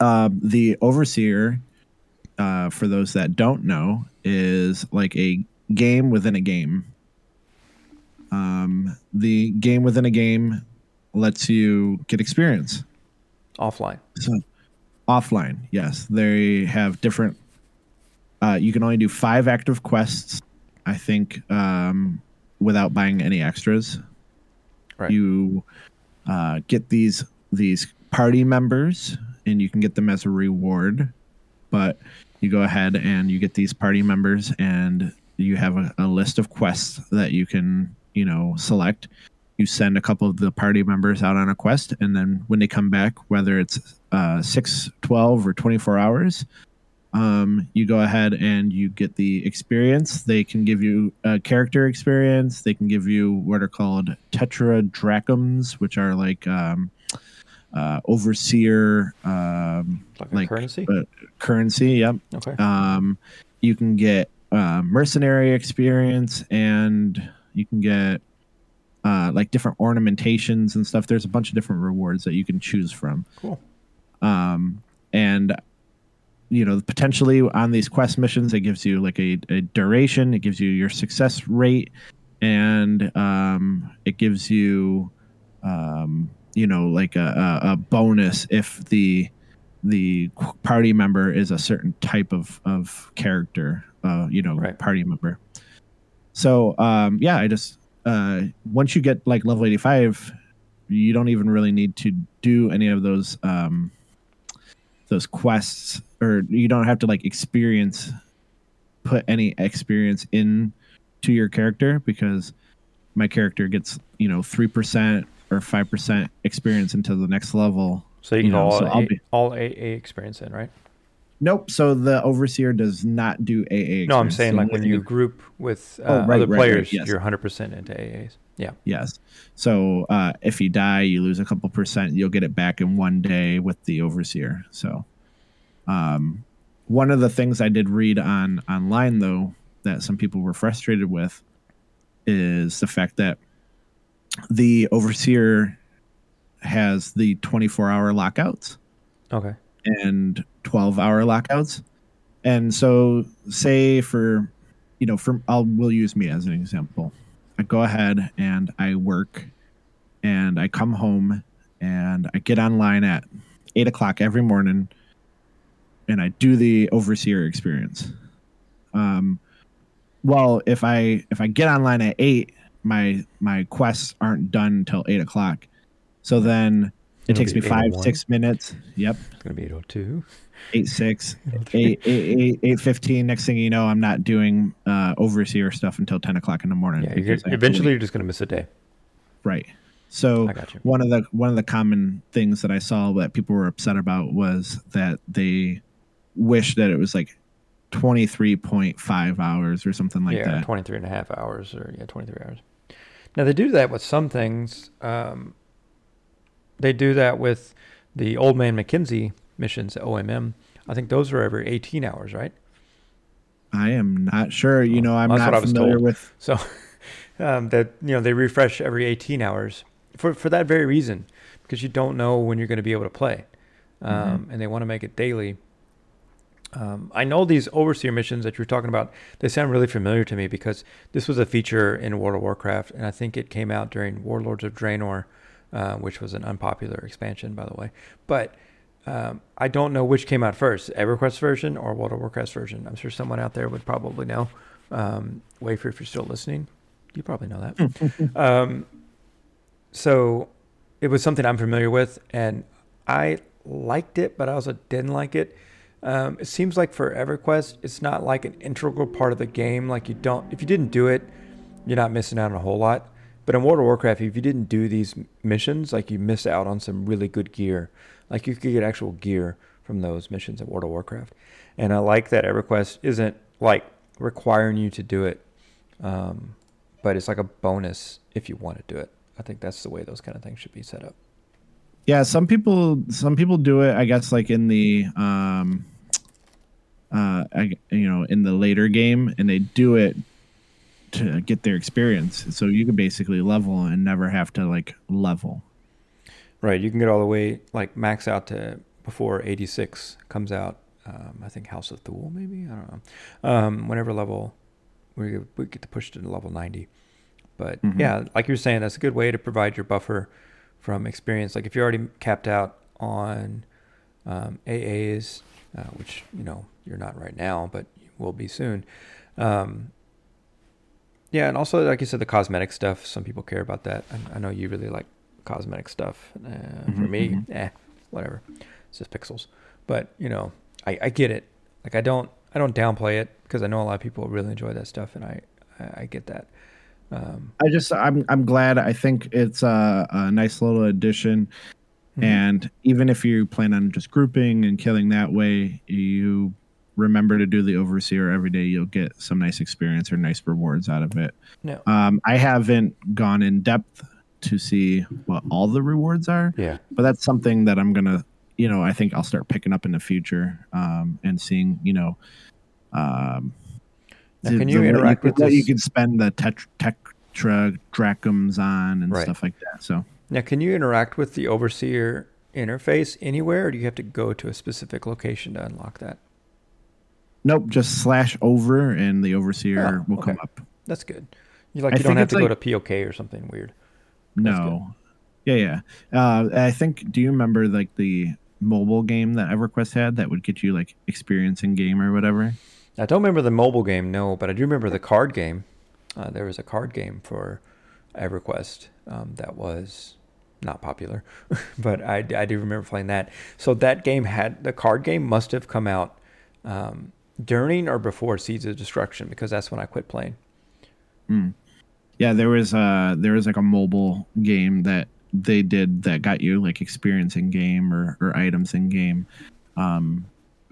um the overseer uh for those that don't know is like a game within a game um the game within a game lets you get experience Offline. so offline, yes, they have different. Uh, you can only do five active quests, I think, um, without buying any extras. Right. You uh, get these these party members, and you can get them as a reward. But you go ahead and you get these party members, and you have a, a list of quests that you can, you know, select you send a couple of the party members out on a quest and then when they come back whether it's uh, 6 12 or 24 hours um, you go ahead and you get the experience they can give you a character experience they can give you what are called tetra drachms which are like um, uh, overseer um, Like like currency? uh, currency. Yep. okay. Um, you can get uh, mercenary experience, and you can get uh, like different ornamentations and stuff. There's a bunch of different rewards that you can choose from. Cool. Um, and you know, potentially on these quest missions, it gives you like a, a duration. It gives you your success rate, and um, it gives you, um, you know, like a, a, a bonus if the the party member is a certain type of of character. Uh, you know, Right. party member. So um, yeah, I just uh, once you get like level eighty five, you don't even really need to do any of those um, those quests, or you don't have to like experience put any experience in to your character because my character gets you know three percent or five percent experience into the next level. So you you can know, all, so A- be- all AA experience in, right? Nope. So the overseer does not do AA. No, I'm saying The like when you group with uh, Oh, right, other right, right, players, yes. you're 100% into AAs. Yeah. Yes. So uh, if you die, you lose a couple percent. You'll get it back in one day with the overseer. So, um, one of the things I did read on online though that some people were frustrated with is the fact that the overseer has the 24 hour lockouts Okay. and 12 hour lockouts. And so say for you know, for I'll we'll use me as an example. I go ahead and I work and I come home and I get online at eight o'clock every morning and I do the overseer experience. Um well if I if I get online at eight, my my quests aren't done until eight o'clock. So then it It'll takes me five, six minutes. Yep It's to be 802. eight six eight eight eight eight fifteen. Next thing you know, I'm not doing uh, overseer stuff until ten o'clock in the morning. Yeah, you're, because I have to eventually you're just going to miss a day. right. So I got you. one of the one of the common things that I saw that people were upset about was that they wish that it was like twenty three point five hours or something like yeah, that. 23 and a half hours or yeah, 23 hours. Now they do that with some things. Um, they do that with the Old Man McKinsey missions at OMM. I think those are every 18 hours, right? I am not sure. You Oh, know, I'm I not familiar with. So um, that you know they refresh every 18 hours for for that very reason because you don't know when you're going to be able to play, um, and they want to make it daily. Um, I know these overseer missions that you're talking about. They sound really familiar to me because this was a feature in World of Warcraft, and I think it came out during Warlords of Draenor, uh, which was an unpopular expansion, by the way. But um, I don't know which came out first, EverQuest version or World of Warcraft version. I'm sure someone out there would probably know. Um, Wafer, if you're still listening, you probably know that. um, so it was something I'm familiar with, and I liked it, but I also didn't like it. Um, it seems like for EverQuest, it's not like an integral part of the game. Like you don't, if you didn't do it, you're not missing out on a whole lot. But in World of Warcraft, if you didn't do these missions, like you miss out on some really good gear. Like you could get actual gear from those missions at World of Warcraft. And I like that EverQuest isn't like requiring you to do it, um, but it's like a bonus if you want to do it. I think that's the way those kind of things should be set up. Yeah, some people some people do it. I guess like in the um, uh, I, you know, in the later game, and they do it to get their experience. So you can basically level and never have to like level. Right. You can get all the way like max out to before 86 comes out. Um, I think House of Thule, maybe. I don't know. Um, whenever level we get, we get to push to level 90. But Mhm. yeah, like you're saying, that's a good way to provide your buffer from experience. Like if you're already capped out on um, AAs, uh, which you know you're not right now, but you will be soon. Um, yeah, and also like you said, the cosmetic stuff. Some people care about that. I, I know you really like cosmetic stuff. Uh, For Mhm, me, mhm. eh, whatever. It's just pixels. But you know, I, I get it. Like I don't I don't downplay it because I know a lot of people really enjoy that stuff, and I I, I get that. Um, I just I'm I'm glad. I think it's a, a nice little addition. mhm. And even if you plan on just grouping and killing that way, you remember to do the overseer every day. You'll get some nice experience or nice rewards out of it. No. Um, I haven't gone in depth to see what all the rewards are. Yeah. But that's something that I'm gonna, you know, I think I'll start picking up in the future um, and seeing, you know, um, Now, the- can the- you what interact could- with what you can spend the tet- tetra drachms on and Right. stuff like that. So Now, can you interact with the overseer interface anywhere, or do you have to go to a specific location to unlock that? Nope, just slash over and the overseer Oh, will come up. That's good. You like I you don't have to go to POK or something weird. That's No. Yeah, yeah. Uh, I think. Do you remember like the mobile game that EverQuest had that would get you like experience in game or whatever? I don't remember the mobile game, no, but I do remember the card game. Uh, there was a card game for EverQuest um, that was not popular, but I, I do remember playing that. So that game had the card game must have come out um, during or before Seeds of Destruction because that's when I quit playing. Yeah, there was uh there was like a mobile game that they did that got you like experience in game or, or items in game. Um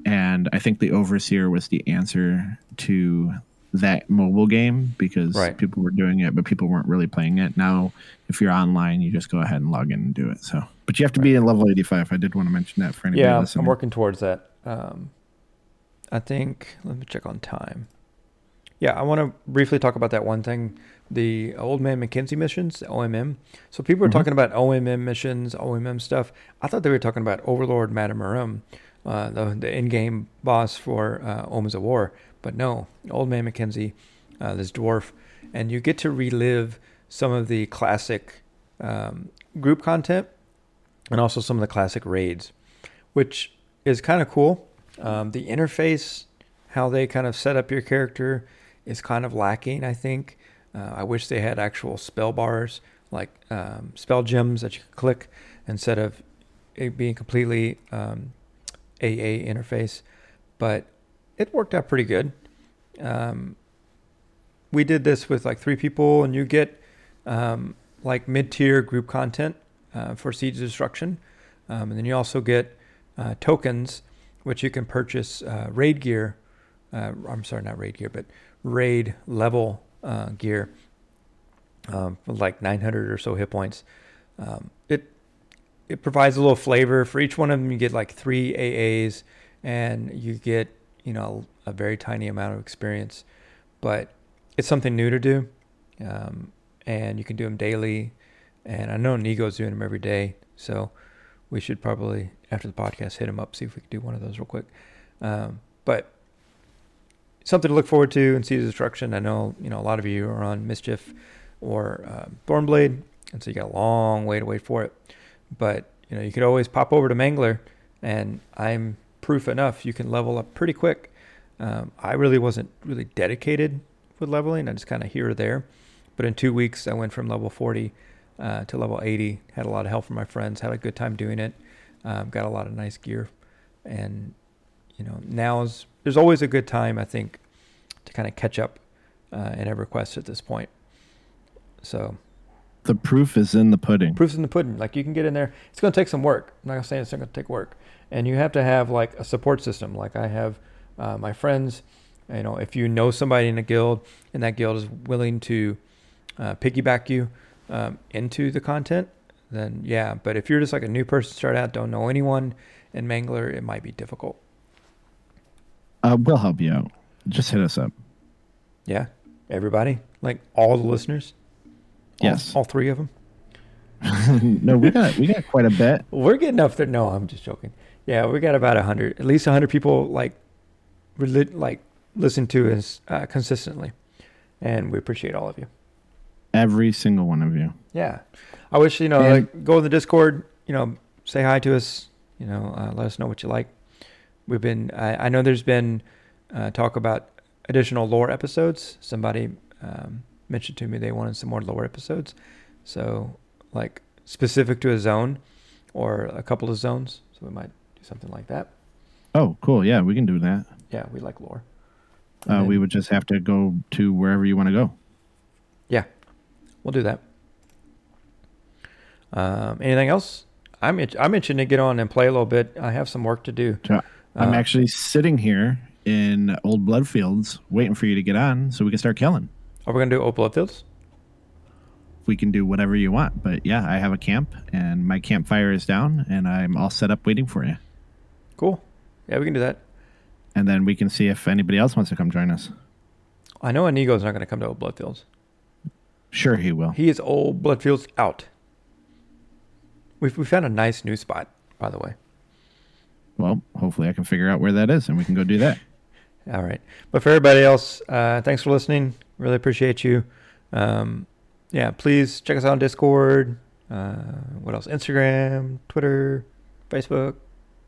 and I think the overseer was the answer to that mobile game because Right. people were doing it but people weren't really playing it. Now if you're online you just go ahead and log in and do it. So but you have to be in level 85. I did want to mention that for anybody Yeah, listening. I'm working towards that. Um, I think. Let me check on time. Yeah, I want to briefly talk about that one thing, the Old Man McKenzie missions, the OMM. So people were Mhm. talking about OMM missions, OMM stuff. I thought they were talking about Overlord Mata Muram, uh, the the in-game boss for uh, Omens of War. But no, Old Man McKenzie, uh, this dwarf, and you get to relive some of the classic um, group content, and also some of the classic raids, which is kind of cool. Um, the interface, how they kind of set up your character, is kind of lacking. I think. Uh, I wish they had actual spell bars, like um, spell gems that you could click instead of it being completely um, AA interface. But it worked out pretty good. Um, we did this with like three people, and you get um, like mid-tier group content uh, for Siege Destruction, um, and then you also get uh, tokens, which you can purchase uh, raid gear. Uh, I'm sorry, not raid gear, but raid level uh, gear, um, like 900 or so hit points. Um, it it provides a little flavor for each one of them. You get like three AAs, and you get you know a very tiny amount of experience, but it's something new to do, um, and you can do them daily. And I know Inigo's doing them every day, so we should probably after the podcast hit him up see if we can do one of those real quick. Um, but something to look forward to and Seeds of Destruction. I know you know a lot of you are on Mischief or uh, Thornblade, and so you got a long way to wait for it. But you know you could always pop over to Mangler, and I'm proof enough you can level up pretty quick. Um, I really wasn't really dedicated with leveling. I just kind of here or there. But in two weeks, I went from level 40 uh, to level 80. Had a lot of help from my friends. Had a good time doing it. Um, got a lot of nice gear, and you know now's there's always a good time I think to kind of catch up uh, in EverQuest at this point. So the proof is in the pudding. proof's in the pudding. Like you can get in there. It's going to take some work. I'm not going to say it's not going to take work, and you have to have like a support system. Like I have uh, my friends. You know, if you know somebody in a guild and that guild is willing to uh, piggyback you um, into the content, then yeah. But if you're just like a new person, start out, don't know anyone in Mangler, it might be difficult. Uh, we'll help you out. Just hit us up. Yeah, everybody, like all the listeners. All- Yes. all, three of them. no, we got we got quite a bit. We're getting up there. No, I'm just joking. Yeah, we got about a hundred, at least a hundred people like, like listen to us uh, consistently, and we appreciate all of you. Every single one of you. Yeah, I wish you know, And- like, go in the Discord. You know, say hi to us. You know, uh, let us know what you like. We've been. I, I know there's been uh, talk about additional lore episodes. Somebody um, mentioned to me they wanted some more lore episodes. So, like specific to a zone or a couple of zones. So we might do something like that. Oh, cool. Yeah, we can do that. Yeah, we like lore. Uh, And we would just have to go to wherever you want to go. Yeah, we'll do that. Um, anything else? I'm itch- I'm itching to get on and play a little bit. I have some work to do. I'm Uh, actually sitting here in Old Bloodfields waiting for you to get on so we can start killing. Are we gonna do Old Bloodfields? we can do whatever you want. But yeah, I have a camp and my campfire is down and I'm all set up waiting for you. Cool. Yeah, we can do that. And then we can see if anybody else wants to come join us. I know Inigo's not going to come to Old Bloodfields. Sure, he will. He is Old Bloodfields out. We've we found a nice new spot, by the way. Well, hopefully I can figure out where that is and we can go do that. All right. But for everybody else, uh, thanks for listening. Really appreciate you. Um, yeah, please check us out on Discord. Uh, what else? Instagram, Twitter, Facebook,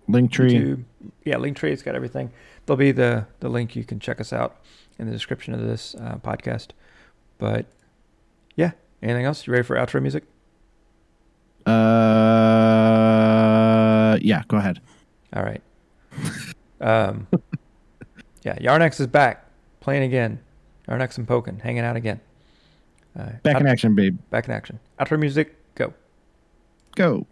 Linktree. YouTube. Yeah, Linktree. It's got everything. There'll be the the link. You can check us out in the description of this uh, podcast. But yeah, anything else? You ready for outro music? Uh, yeah, go ahead. All right. um, yeah, Yarnex is back, playing again. Yarnex and Pokin, hanging out again. Uh, Back in action, babe. Back in action. Outro music, go. Go.